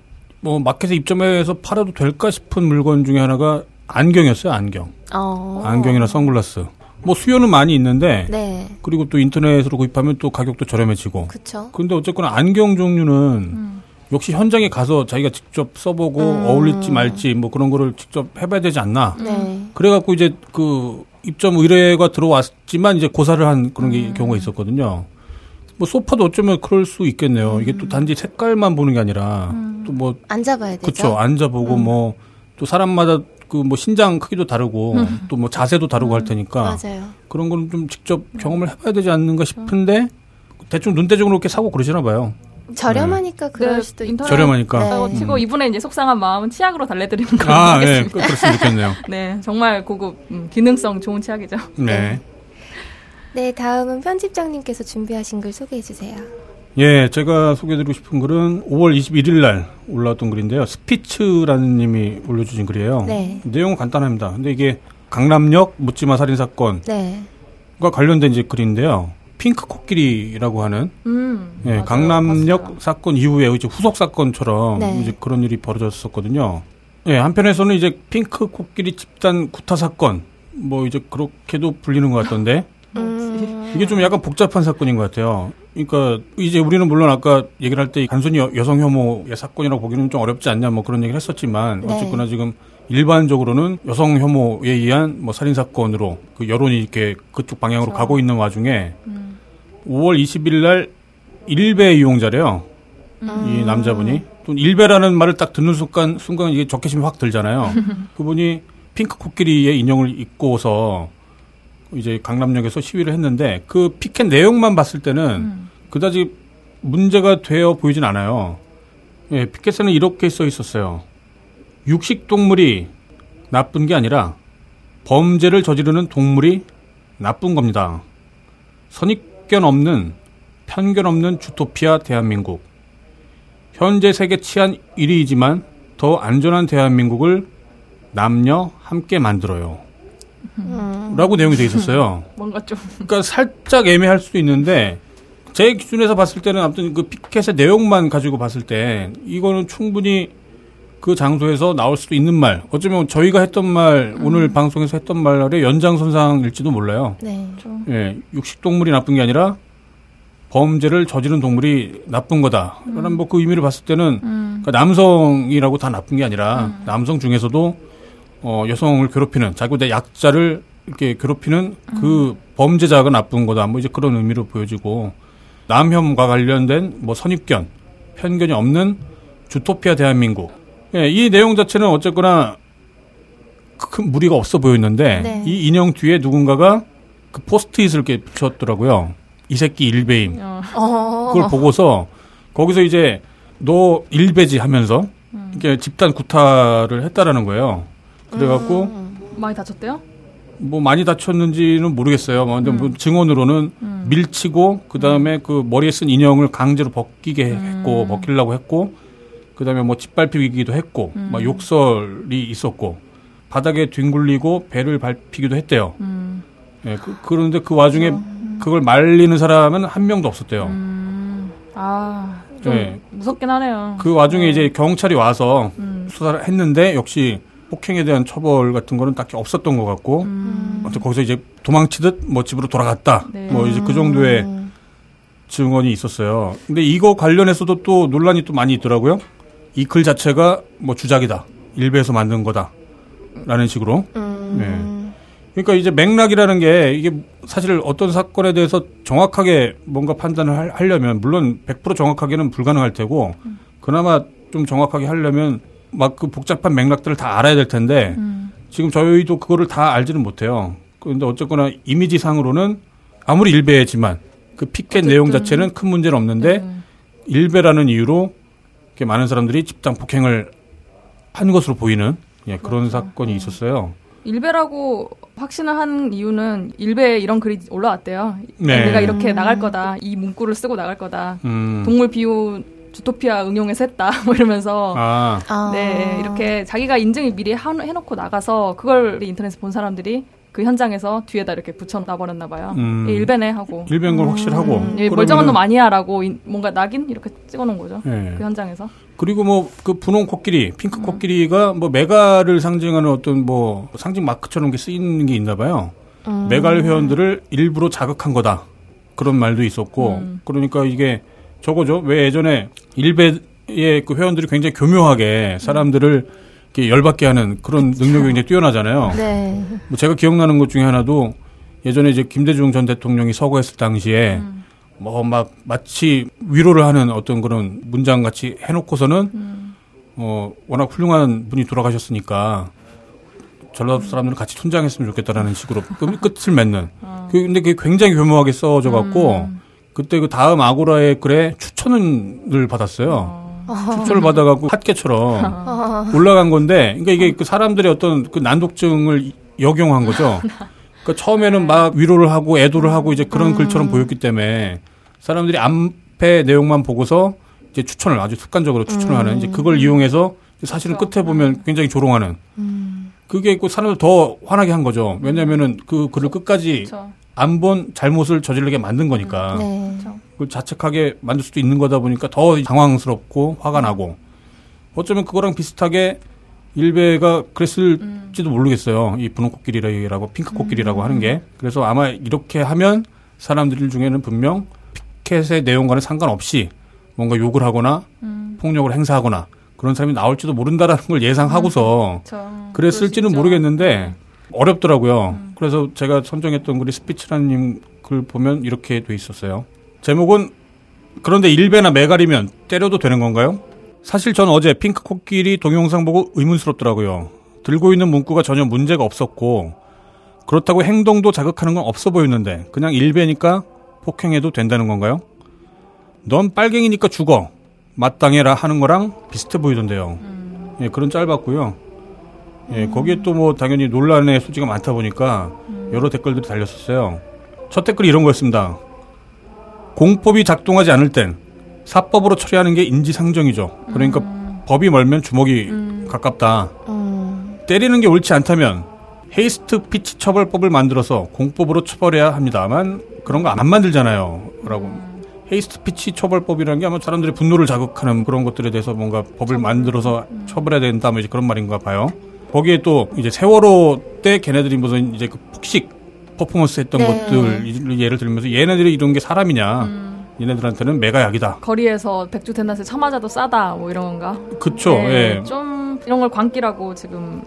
Speaker 2: 뭐 마켓에 입점해서 팔아도 될까 싶은 물건 중에 하나가 안경이었어요. 안경. 어. 안경이나 선글라스. 뭐 수요는 많이 있는데 네. 그리고 또 인터넷으로 구입하면 또 가격도 저렴해지고. 그렇죠. 근데 어쨌거나 안경 종류는 음. 역시 현장에 가서 자기가 직접 써보고 음. 어울릴지 말지 뭐 그런 거를 직접 해봐야 되지 않나. 네. 그래갖고 이제 그 입점 의뢰가 들어왔지만 이제 고사를 한 그런 음. 경우가 있었거든요. 뭐 소파도 어쩌면 그럴 수 있겠네요. 음. 이게 또 단지 색깔만 보는 게 아니라 음. 또뭐
Speaker 1: 앉아봐야 되죠.
Speaker 2: 그렇죠. 앉아보고 음. 뭐또 사람마다 그 뭐 신장 크기도 다르고 음. 또뭐 자세도 다르고 할 음. 테니까
Speaker 1: 맞아요.
Speaker 2: 그런 거는 좀 직접 경험을 해봐야 되지 않는가 싶은데 대충 눈대중으로 이렇게 사고 그러시나 봐요.
Speaker 1: 저렴하니까 네. 그럴 네, 수도 있죠.
Speaker 2: 저렴하니까.
Speaker 3: 네. 치고 음. 이분의 이제 속상한 마음은 치약으로 달래드리는 걸로 아, 하겠습니다.
Speaker 2: 네, 그렇으면 좋겠네요.
Speaker 3: 네, 정말 고급 음, 기능성 좋은 치약이죠.
Speaker 2: 네. 네.
Speaker 1: 네, 다음은 편집장님께서 준비하신 글 소개해 주세요.
Speaker 2: 예, 제가 소개해드리고 싶은 글은 5월 21일 날 올라왔던 글인데요. 스피츠라는 님이 올려주신 글이에요. 네. 내용은 간단합니다. 근데 이게 강남역 묻지마 살인 사건과 네. 관련된 이제 글인데요. 핑크 코끼리라고 하는 음, 예, 맞아요. 강남역 봤어요. 사건 이후에 이제 후속 사건처럼 네. 이제 그런 일이 벌어졌었거든요. 예, 한편에서는 이제 핑크 코끼리 집단 구타 사건 뭐 이제 그렇게도 불리는 것 같던데 음. 이게 좀 약간 복잡한 사건인 것 같아요. 그러니까 이제 우리는 물론 아까 얘기를 할 때 단순히 여성 혐오의 사건이라고 보기는 좀 어렵지 않냐 뭐 그런 얘기를 했었지만 네. 어쨌거나 지금 일반적으로는 여성 혐오에 의한 뭐 살인 사건으로 그 여론이 이렇게 그쪽 방향으로 그렇죠. 가고 있는 와중에 음. 5월 20일 날 일배 이용자래요. 음. 이 남자분이 또 일배라는 말을 딱 듣는 순간 순간 이게 적개심이 확 들잖아요. 그분이 핑크 코끼리의 인형을 입고서 이제 강남역에서 시위를 했는데 그 피켓 내용만 봤을 때는 음. 그다지 문제가 되어 보이진 않아요. 예, 피켓에는 이렇게 써 있었어요. 육식 동물이 나쁜 게 아니라 범죄를 저지르는 동물이 나쁜 겁니다. 선입견 없는 편견 없는 주토피아 대한민국. 현재 세계 치안 1위이지만 더 안전한 대한민국을 남녀 함께 만들어요. 음. 라고 내용이 돼 있었어요.
Speaker 3: 뭔가 좀.
Speaker 2: 그러니까 살짝 애매할 수도 있는데, 제 기준에서 봤을 때는 아무튼 그 피켓의 내용만 가지고 봤을 때, 이거는 충분히 그 장소에서 나올 수도 있는 말. 어쩌면 저희가 했던 말, 음. 오늘 방송에서 했던 말의 연장선상일지도 몰라요. 네. 예, 육식동물이 나쁜 게 아니라 범죄를 저지른 동물이 나쁜 거다. 음. 라는 뭐 그 의미를 봤을 때는 음. 그러니까 남성이라고 다 나쁜 게 아니라 음. 남성 중에서도 어, 여성을 괴롭히는 자기보다 약자를 이렇게 괴롭히는 그 음. 범죄자가 나쁜 거다. 뭐 이제 그런 의미로 보여지고 남혐과 관련된 뭐 선입견, 편견이 없는 주토피아 대한민국. 예, 이 내용 자체는 어쨌거나 큰 무리가 없어 보였는데 네. 이 인형 뒤에 누군가가 그 포스트잇을 이렇게 붙였더라고요. 이 새끼 일배임. 어. 그걸 보고서 거기서 이제 너 일배지 하면서 음. 이렇게 집단 구타를 했다라는 거예요. 그래갖고 음.
Speaker 3: 많이 다쳤대요?
Speaker 2: 뭐 많이 다쳤는지는 모르겠어요. 뭐 근데 뭐 음. 증언으로는 음. 밀치고 그 다음에 음. 그 머리에 쓴 인형을 강제로 벗기게 했고 음. 벗기려고 했고 그 다음에 뭐 짓밟히기도 했고 막 욕설이 있었고 바닥에 뒹굴리고 배를 밟히기도 했대요. 예, 그, 그런데 그 와중에 그렇죠. 그걸 말리는 사람은 한 명도 없었대요.
Speaker 3: 아, 좀 네. 무섭긴 하네요.
Speaker 2: 그 와중에 네. 이제 경찰이 와서 음. 수사를 했는데 역시 폭행에 대한 처벌 같은 거는 딱히 없었던 것 같고, 음. 아무튼 거기서 이제 도망치듯 뭐 집으로 돌아갔다. 네. 뭐 이제 그 정도의 음. 증언이 있었어요. 근데 이거 관련해서도 또 논란이 또 많이 있더라고요. 이 글 자체가 뭐 주작이다. 일베에서 만든 거다. 라는 식으로. 음. 네. 그러니까 이제 맥락이라는 게 이게 사실 어떤 사건에 대해서 정확하게 뭔가 판단을 하려면 물론 100% 정확하게는 불가능할 테고 음. 그나마 좀 정확하게 하려면 막 그 복잡한 맥락들을 다 알아야 될 텐데 음. 지금 저희도 그거를 다 알지는 못해요. 그런데 어쨌거나 이미지상으로는 아무리 일베지만 그 피켓. 내용 자체는 큰 문제는 없는데 음. 일베라는 이유로 이렇게 많은 사람들이 집단 폭행을 한 것으로 보이는 예, 그런 그렇죠. 사건이 음. 있었어요.
Speaker 3: 일베라고 확신을 한 이유는 일베에 이런 글이 올라왔대요. 네. 내가 이렇게 나갈 거다. 이 문구를 쓰고 나갈 거다. 음. 동물 비유 주토피아 응용해서 했다. 뭐 이러면서 아. 네 이렇게 자기가 인증을 미리 해놓고 나가서 그걸 인터넷에 본 사람들이 그 현장에서 뒤에다 이렇게 붙여놔 버렸나 봐요. 음. 예, 일베네 하고.
Speaker 2: 일베인 걸 음. 확실하고. 음.
Speaker 3: 예, 멀쩡한 놈 아니야라고 뭔가 낙인 이렇게 찍어놓은 거죠. 예. 그 현장에서.
Speaker 2: 그리고 뭐 그 분홍 코끼리, 핑크 음. 코끼리가 뭐 메가를 상징하는 어떤 뭐 상징 마크처럼 게 쓰이는 게 있나 봐요. 음. 메갈 회원들을 일부러 자극한 거다. 그런 말도 있었고. 음. 그러니까 이게 저거죠. 왜 예전에 일베의 그 회원들이 굉장히 교묘하게 사람들을 열받게 하는 그런 능력이 굉장히 뛰어나잖아요. 네. 뭐 제가 기억나는 것 중에 하나도 예전에 이제 김대중 전 대통령이 서거했을 당시에 음. 뭐막 마치 위로를 하는 어떤 그런 문장 같이 해놓고서는 음. 어 워낙 훌륭한 분이 돌아가셨으니까 전라도 사람들은 같이 천장했으면 좋겠다라는 식으로 끝을 맺는. 어. 그 근데 그게 굉장히 교묘하게 써져 갖고 음. 그때 그 다음 아고라의 글에 추천을 받았어요. 어. 추천을 받아갖고 핫개처럼 아. 올라간 건데, 그러니까 이게 그 사람들의 어떤 그 난독증을 역용한 거죠. 그러니까 처음에는 막 위로를 하고 애도를 하고 이제 그런 음. 글처럼 보였기 때문에 사람들이 앞에 내용만 보고서 이제 추천을 아주 습관적으로 추천을 음. 하는 이제 그걸 이용해서 사실은 끝에 보면 굉장히 조롱하는 음. 그게 있고 사람들 더 화나게 한 거죠. 왜냐면은 그 글을 끝까지 안 본 잘못을 저지르게 만든 거니까. 네. 그걸 자책하게 만들 수도 있는 거다 보니까 더 당황스럽고 화가 나고 어쩌면 그거랑 비슷하게 일베가 그랬을지도 모르겠어요. 이 분홍 코끼리라고 핑크 코끼리라고 하는 게 그래서 아마 이렇게 하면 사람들 중에는 분명 피켓의 내용과는 상관없이 뭔가 욕을 하거나 음. 폭력을 행사하거나 그런 사람이 나올지도 모른다라는 걸 예상하고서 음. 그랬을지는 모르겠는데 어렵더라고요. 음. 그래서 제가 선정했던 글이 스피치라님 글 보면 이렇게 돼 있었어요. 제목은 그런데 일베나 메갈이면 때려도 되는 건가요? 사실 전 어제 핑크 코끼리 동영상 보고 의문스럽더라고요. 들고 있는 문구가 전혀 문제가 없었고 그렇다고 행동도 자극하는 건 없어 보였는데 그냥 일베니까 폭행해도 된다는 건가요? 넌 빨갱이니까 죽어. 마땅해라 하는 거랑 비슷해 보이던데요. 음. 예, 그런 짧았고요. 예, 음. 거기에 또 뭐 당연히 논란의 소지가 많다 보니까 음. 여러 댓글들이 달렸었어요. 첫 댓글이 이런 거였습니다. 공법이 작동하지 않을 땐 사법으로 처리하는 게 인지상정이죠. 그러니까 음. 법이 멀면 주먹이 음. 가깝다. 음. 때리는 게 옳지 않다면 hate speech 처벌법을 만들어서 공법으로 처벌해야 합니다만 그런 거 안 만들잖아요. 라고. 음. hate speech 처벌법이라는 게 아마 사람들의 분노를 자극하는 그런 것들에 대해서 뭔가 법을 만들어서 음. 처벌해야 된다 뭐 이제 그런 말인가 봐요. 거기에 또 이제 세월호 때 걔네들이 무슨 이제 그 폭식 퍼포먼스 했던 네. 것들 예를 들면서 얘네들이 이런 게 사람이냐. 음. 얘네들한테는 메가약이다.
Speaker 3: 거리에서 백주 대낮에 처맞아도 싸다 뭐 이런 건가?
Speaker 2: 그쵸. 네,
Speaker 3: 예. 좀 이런 걸 광기라고 지금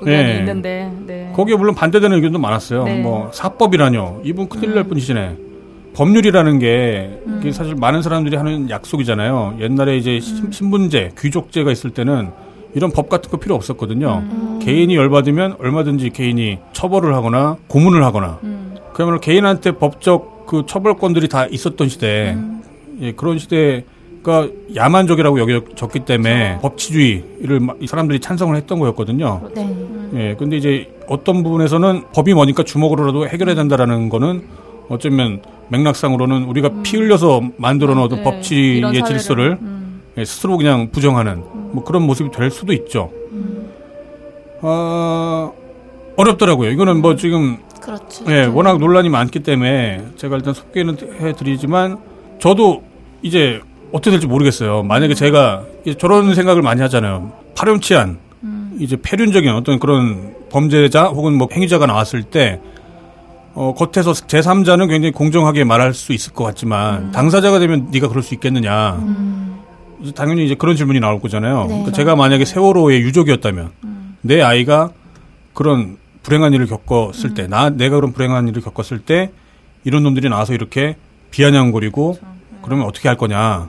Speaker 3: 의견이 네. 있는데 네.
Speaker 2: 거기에 물론 반대되는 의견도 많았어요. 네. 뭐 사법이라뇨. 이분 큰일 날 음. 분이시네. 법률이라는 게 음. 사실 많은 사람들이 하는 약속이잖아요. 옛날에 이제 음. 신분제, 귀족제가 있을 때는 이런 법 같은 거 필요 없었거든요. 음. 개인이 열받으면 얼마든지 개인이 처벌을 하거나 고문을 하거나 음. 그야말로 개인한테 법적 그 처벌권들이 다 있었던 시대. 음. 예, 그런 시대가 야만적이라고 여겨졌기 때문에 그렇죠. 법치주의를 사람들이 찬성을 했던 거였거든요. 네. 예, 근데 이제 어떤 부분에서는 법이 뭐니까 주먹으로라도 해결해야 된다라는 거는 어쩌면 맥락상으로는 우리가 음. 피 흘려서 만들어 놓은 네. 법치의 질서를 음. 예, 스스로 그냥 부정하는 뭐 그런 모습이 될 수도 있죠. 음. 어, 어렵더라고요. 이거는 뭐 지금
Speaker 1: 그렇죠.
Speaker 2: 예, 워낙 논란이 많기 때문에 제가 일단 소개는 해드리지만 저도 이제 어떻게 될지 모르겠어요. 만약에 제가 저런 생각을 많이 하잖아요. 파렴치한 음. 이제 폐륜적인 어떤 그런 범죄자 혹은 뭐 행위자가 나왔을 때 어, 겉에서 제3자는 굉장히 공정하게 말할 수 있을 것 같지만 음. 당사자가 되면 네가 그럴 수 있겠느냐. 음. 당연히 이제 그런 질문이 나올 거잖아요. 네. 그러니까 제가 만약에 세월호의 유족이었다면 음. 내 아이가 그런 불행한 일을 겪었을 때, 음. 나 내가 그런 불행한 일을 겪었을 때 이런 놈들이 나와서 이렇게 비아냥거리고 그렇죠. 네. 그러면 어떻게 할 거냐.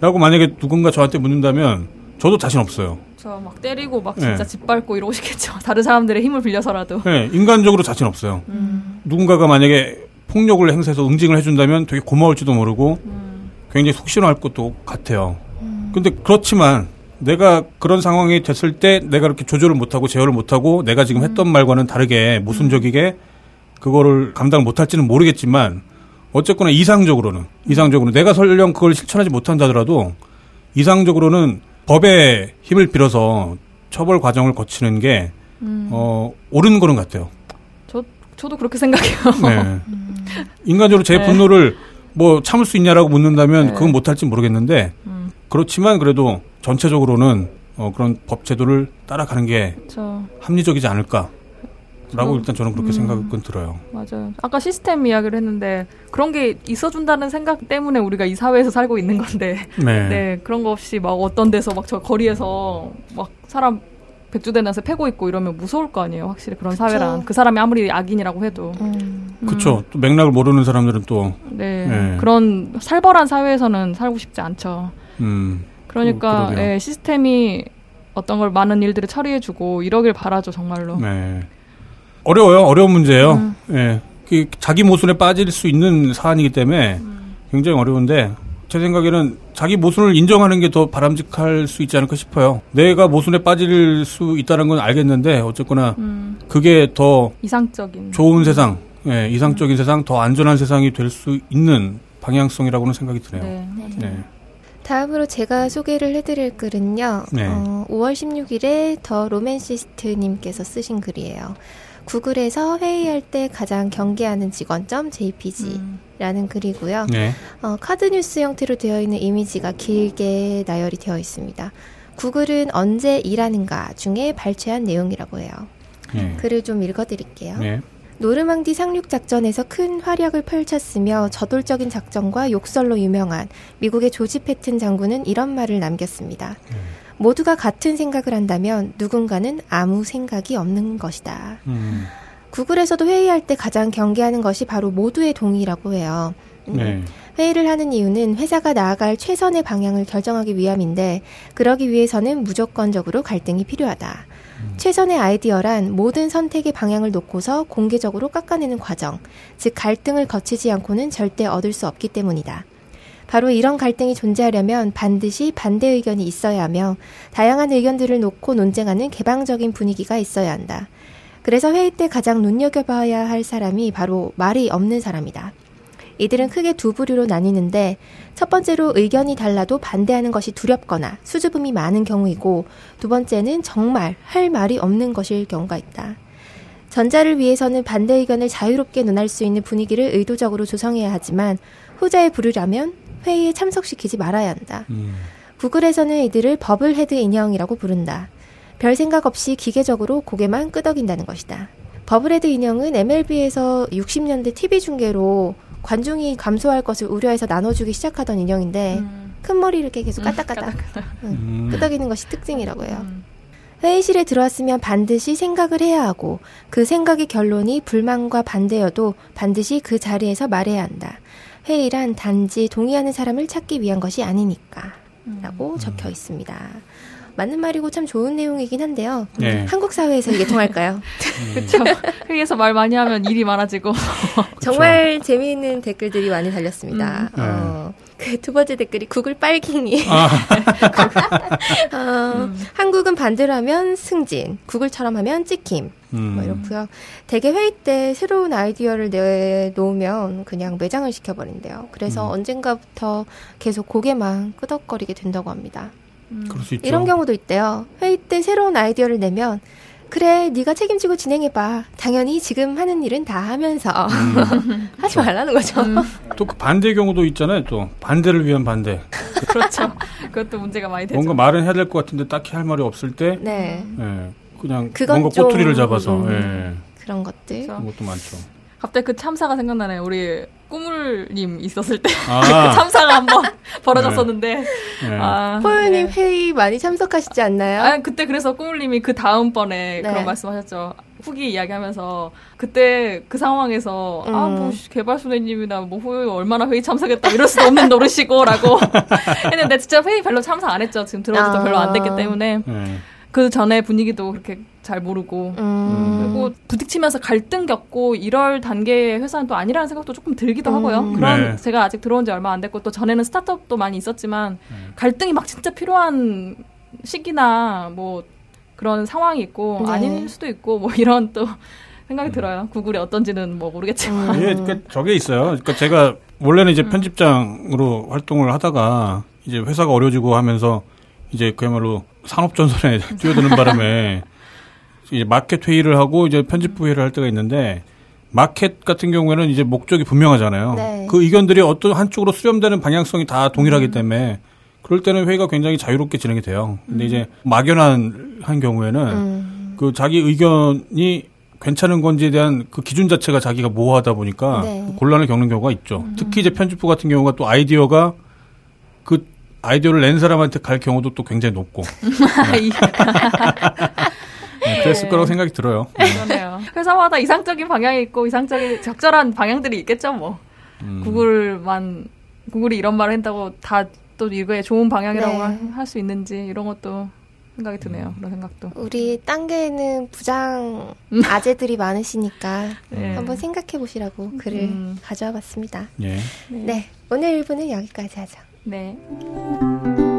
Speaker 2: 라고 만약에 누군가 저한테 묻는다면 저도 자신 없어요.
Speaker 3: 저막 때리고 막 진짜 네. 짓밟고 이러고 싶겠죠. 다른 사람들의 힘을 빌려서라도.
Speaker 2: 네, 인간적으로 자신 없어요. 음. 누군가가 만약에 폭력을 행사해서 응징을 해준다면 되게 고마울지도 모르고 음. 굉장히 속시원할 것도 같아요. 음. 근데 그렇지만 내가 그런 상황이 됐을 때 내가 그렇게 조절을 못하고 제어를 못하고 내가 지금 했던 음. 말과는 다르게 모순적이게 그거를 감당을 못할지는 모르겠지만 어쨌거나 이상적으로는 이상적으로 내가 설령 그걸 실천하지 못한다더라도 이상적으로는 법의 힘을 빌어서 처벌 과정을 거치는 게 음. 어, 옳은 거는 같아요.
Speaker 3: 저 저도 그렇게 생각해요. 네. 음.
Speaker 2: 인간적으로 제 네. 분노를 뭐 참을 수 있냐라고 묻는다면 네. 그건 못할지 모르겠는데 음. 그렇지만 그래도 전체적으로는 어, 그런 법 제도를 따라가는 게 저... 합리적이지 않을까. 라고 일단 저는 그렇게 음, 생각은 들어요.
Speaker 3: 맞아요. 아까 시스템 이야기를 했는데 그런 게 있어준다는 생각 때문에 우리가 이 사회에서 살고 있는 건데 네, 네 그런 거 없이 막 어떤 데서 막 저 거리에서 막 사람 백주대나서 패고 있고 이러면 무서울 거 아니에요. 확실히 그런 그쵸. 사회란 그 사람이 아무리 악인이라고 해도
Speaker 2: 음. 그렇죠. 또 맥락을 모르는 사람들은 또
Speaker 3: 네, 네. 그런 살벌한 사회에서는 살고 싶지 않죠. 음. 그러니까 어, 네, 시스템이 어떤 걸 많은 일들을 처리해주고 이러길 바라죠 정말로. 네.
Speaker 2: 어려워요. 어려운 문제예요. 음. 예. 그 자기 모순에 빠질 수 있는 사안이기 때문에 음. 굉장히 어려운데 제 생각에는 자기 모순을 인정하는 게 더 바람직할 수 있지 않을까 싶어요. 내가 모순에 빠질 수 있다는 건 알겠는데 어쨌거나 음. 그게 더
Speaker 3: 이상적인
Speaker 2: 좋은 세상, 예, 이상적인 세상, 더 안전한 세상이 될 수 있는 방향성이라고는 생각이 드네요. 네, 네.
Speaker 1: 다음으로 제가 소개를 해드릴 글은요. 네. 어, 5월 16일에 더 로맨시스트님께서 쓰신 글이에요. 구글에서 회의할 때 가장 경계하는 직원점 JPG라는 음. 글이고요. 네. 어, 카드 뉴스 형태로 되어 있는 이미지가 길게 나열이 되어 있습니다. 구글은 언제 일하는가 중에 발췌한 내용이라고 해요. 네. 글을 좀 읽어드릴게요. 네. 노르망디 상륙 작전에서 큰 활약을 펼쳤으며 저돌적인 작전과 욕설로 유명한 미국의 조지 패튼 장군은 이런 말을 남겼습니다. 음. 모두가 같은 생각을 한다면 누군가는 아무 생각이 없는 것이다. 음. 구글에서도 회의할 때 가장 경계하는 것이 바로 모두의 동의라고 해요. 음. 네. 회의를 하는 이유는 회사가 나아갈 최선의 방향을 결정하기 위함인데 그러기 위해서는 무조건적으로 갈등이 필요하다. 음. 최선의 아이디어란 모든 선택의 방향을 놓고서 공개적으로 깎아내는 과정, 즉 갈등을 거치지 않고는 절대 얻을 수 없기 때문이다. 바로 이런 갈등이 존재하려면 반드시 반대 의견이 있어야 하며 다양한 의견들을 놓고 논쟁하는 개방적인 분위기가 있어야 한다. 그래서 회의 때 가장 눈여겨봐야 할 사람이 바로 말이 없는 사람이다. 이들은 크게 두 부류로 나뉘는데 첫 번째로 의견이 달라도 반대하는 것이 두렵거나 수줍음이 많은 경우이고 두 번째는 정말 할 말이 없는 것일 경우가 있다. 전자를 위해서는 반대 의견을 자유롭게 논할 수 있는 분위기를 의도적으로 조성해야 하지만 후자의 부류라면 회의에 참석시키지 말아야 한다. 음. 구글에서는 이들을 bobblehead 인형이라고 부른다. 별 생각 없이 기계적으로 고개만 끄덕인다는 것이다. bobblehead 인형은 MLB에서 60년대 TV 중계로 관중이 감소할 것을 우려해서 나눠주기 시작하던 인형인데 음. 큰 머리를 이렇게 계속 까딱까딱 응, 음. 끄덕이는 것이 특징이라고 해요. 음. 회의실에 들어왔으면 반드시 생각을 해야 하고 그 생각의 결론이 불만과 반대여도 반드시 그 자리에서 말해야 한다. 회의란 단지 동의하는 사람을 찾기 위한 것이 아니니까. 라고 음. 적혀 있습니다. 맞는 말이고 참 좋은 내용이긴 한데요. 네. 한국 사회에서 이게 통할까요?
Speaker 3: 그렇죠. 회의에서 말 많이 하면 일이 많아지고.
Speaker 1: 정말 재미있는 댓글들이 많이 달렸습니다. 음. 어, 그 두 번째 댓글이 구글 빨갱이. 아. 어, 음. 한국은 반대로 하면 승진, 구글처럼 하면 찍힘. 뭐 음. 뭐 이렇고요. 대개 회의 때 새로운 아이디어를 내놓으면 그냥 매장을 시켜버린대요. 그래서 음. 언젠가부터 계속 고개만 끄덕거리게 된다고 합니다.
Speaker 2: 음. 그럴 수 있죠.
Speaker 1: 이런 경우도 있대요. 회의 때 새로운 아이디어를 내면 그래 네가 책임지고 진행해봐. 당연히 지금 하는 일은 다 하면서 음. 하지 말라는 거죠. 음.
Speaker 2: 또그 반대 경우도 있잖아요. 또 반대를 위한 반대.
Speaker 3: 그렇죠. 그것도 문제가 많이 되죠.
Speaker 2: 뭔가 말은 해야 될 것 같은데 딱히 할 말이 없을 때, 네, 네 그냥 뭔가 꼬투리를 잡아서 음,
Speaker 1: 네. 그런 것들
Speaker 2: 그런 것도 많죠.
Speaker 3: 갑자기 그 참사가 생각나네요. 우리 꾸물님 있었을 때 아. 그 참사가 한번 벌어졌었는데 네.
Speaker 1: 네. 아, 포유님 네. 회의 많이 참석하시지 않나요?
Speaker 3: 아 그때 그래서 꾸물님이 그 다음 번에 네. 그런 말씀하셨죠. 후기 이야기하면서 그때 그 상황에서 음. 아뭐 개발 소대님이나 뭐 후에 얼마나 회의 참석했다 이럴 수도 없는 노릇이고라고 했는데 진짜 회의 별로 참석 안 했죠. 지금 들어도 아. 별로 안 됐기 때문에. 네. 그 전에 분위기도 그렇게 잘 모르고 음. 그리고 부딪히면서 갈등 겪고 이럴 단계의 회사는 또 아니라는 생각도 조금 들기도 음. 하고요. 그런 네. 제가 아직 들어온 지 얼마 안 됐고 또 전에는 스타트업도 많이 있었지만 네. 갈등이 막 진짜 필요한 시기나 뭐 그런 상황이 있고 네. 아닐 수도 있고 뭐 이런 또 생각이 음. 들어요. 구글이 어떤지는 뭐 모르겠지만.
Speaker 2: 예, 그러니까 저게 있어요. 그러니까 제가 원래는 이제 음. 편집장으로 활동을 하다가 이제 회사가 어려지고 하면서 이제 그야말로 산업전선에 뛰어드는 바람에 이제 마켓 회의를 하고 이제 편집부 회의를 할 때가 있는데 마켓 같은 경우에는 이제 목적이 분명하잖아요. 네. 그 의견들이 어떤 한쪽으로 수렴되는 방향성이 다 동일하기 음. 때문에 그럴 때는 회의가 굉장히 자유롭게 진행이 돼요. 근데 음. 이제 막연한 한 경우에는 음. 그 자기 의견이 괜찮은 건지에 대한 그 기준 자체가 자기가 모호하다 보니까 네. 곤란을 겪는 경우가 있죠. 음. 특히 이제 편집부 같은 경우가 또 아이디어가 그 아이디어를 낸 사람한테 갈 경우도 또 굉장히 높고. 네. 네, 그랬을 거라고 생각이 들어요.
Speaker 3: 네. 그러네요. 회사마다 이상적인 방향이 있고 이상적인 적절한 방향들이 있겠죠, 뭐. 음. 구글만 구글이 이런 말을 한다고 다 또 이거에 좋은 방향이라고 네. 할수 있는지 이런 것도 생각이 드네요. 음. 그런 생각도.
Speaker 1: 우리 딴게는 부장 음. 아재들이 많으시니까 네. 한번 생각해 보시라고 글을 음. 가져와 봤습니다. 예. 네. 네. 오늘 1부는 여기까지 하죠.
Speaker 3: 네.